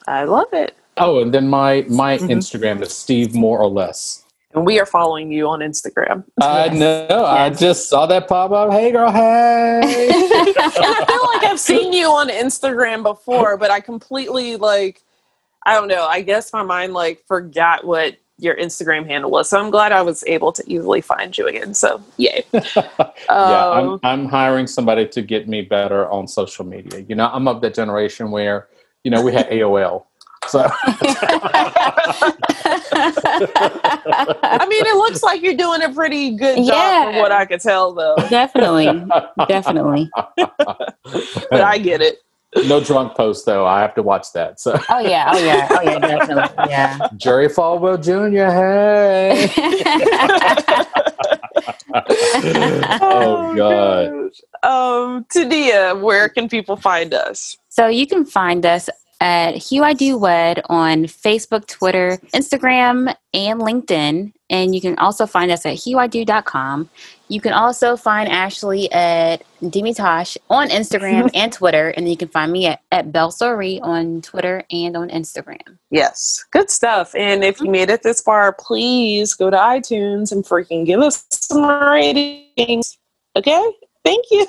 I love it. Oh, and then my my mm-hmm. Instagram is Steve More or Less. And we are following you on Instagram. I yes. know. Yes. I just saw that pop up. Hey, girl. Hey. and I feel like I've seen you on Instagram before, but I completely like I don't know. I guess my mind like forgot what your Instagram handle was. So I'm glad I was able to easily find you again. So yay. yeah, I'm, um, I'm hiring somebody to get me better on social media. You know, I'm of the generation where, you know, we had AOL. So I mean, it looks like you're doing a pretty good job yeah. from what I could tell though. Definitely. Definitely. but I get it no drunk post though. I have to watch that. So. Oh yeah, oh yeah, oh yeah, definitely, yeah. Jerry Falwell Jr. Hey. oh God. Um, Tania, where can people find us? So you can find us at Hue I Do Wed on Facebook, Twitter, Instagram, and LinkedIn. And you can also find us at hueido.com. You can also find Ashley at Dimitosh on Instagram and Twitter. And then you can find me at, at Belsori on Twitter and on Instagram. Yes, good stuff. And if you mm-hmm. made it this far, please go to iTunes and freaking give us some ratings. Okay? Thank you.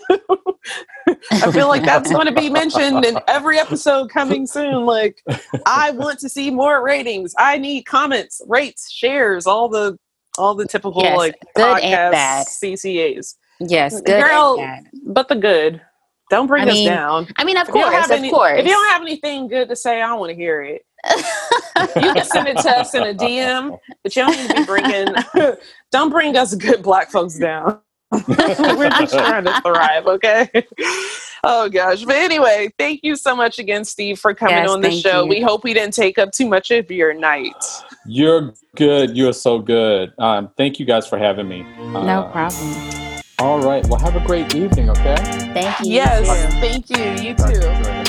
I feel like that's going to be mentioned in every episode coming soon. Like, I want to see more ratings. I need comments, rates, shares, all the all the typical yes, like good and bad CCAs. Yes, good girl, but the good. Don't bring I us down. I mean, of if course, of any, course. If you don't have anything good to say, I want to hear it. you can send it to us in a DM, but you don't need to be bringing. don't bring us good black folks down. We're just trying to thrive, okay? Oh gosh. But anyway, thank you so much again, Steve, for coming Yes, on the show. you. We hope we didn't take up too much of your night. You're good. You're so good. Um, thank you guys for having me. No Uh, problem. All right. Well, have a great evening. Okay. Thank you. you Yes, too. thank you. You too. you later.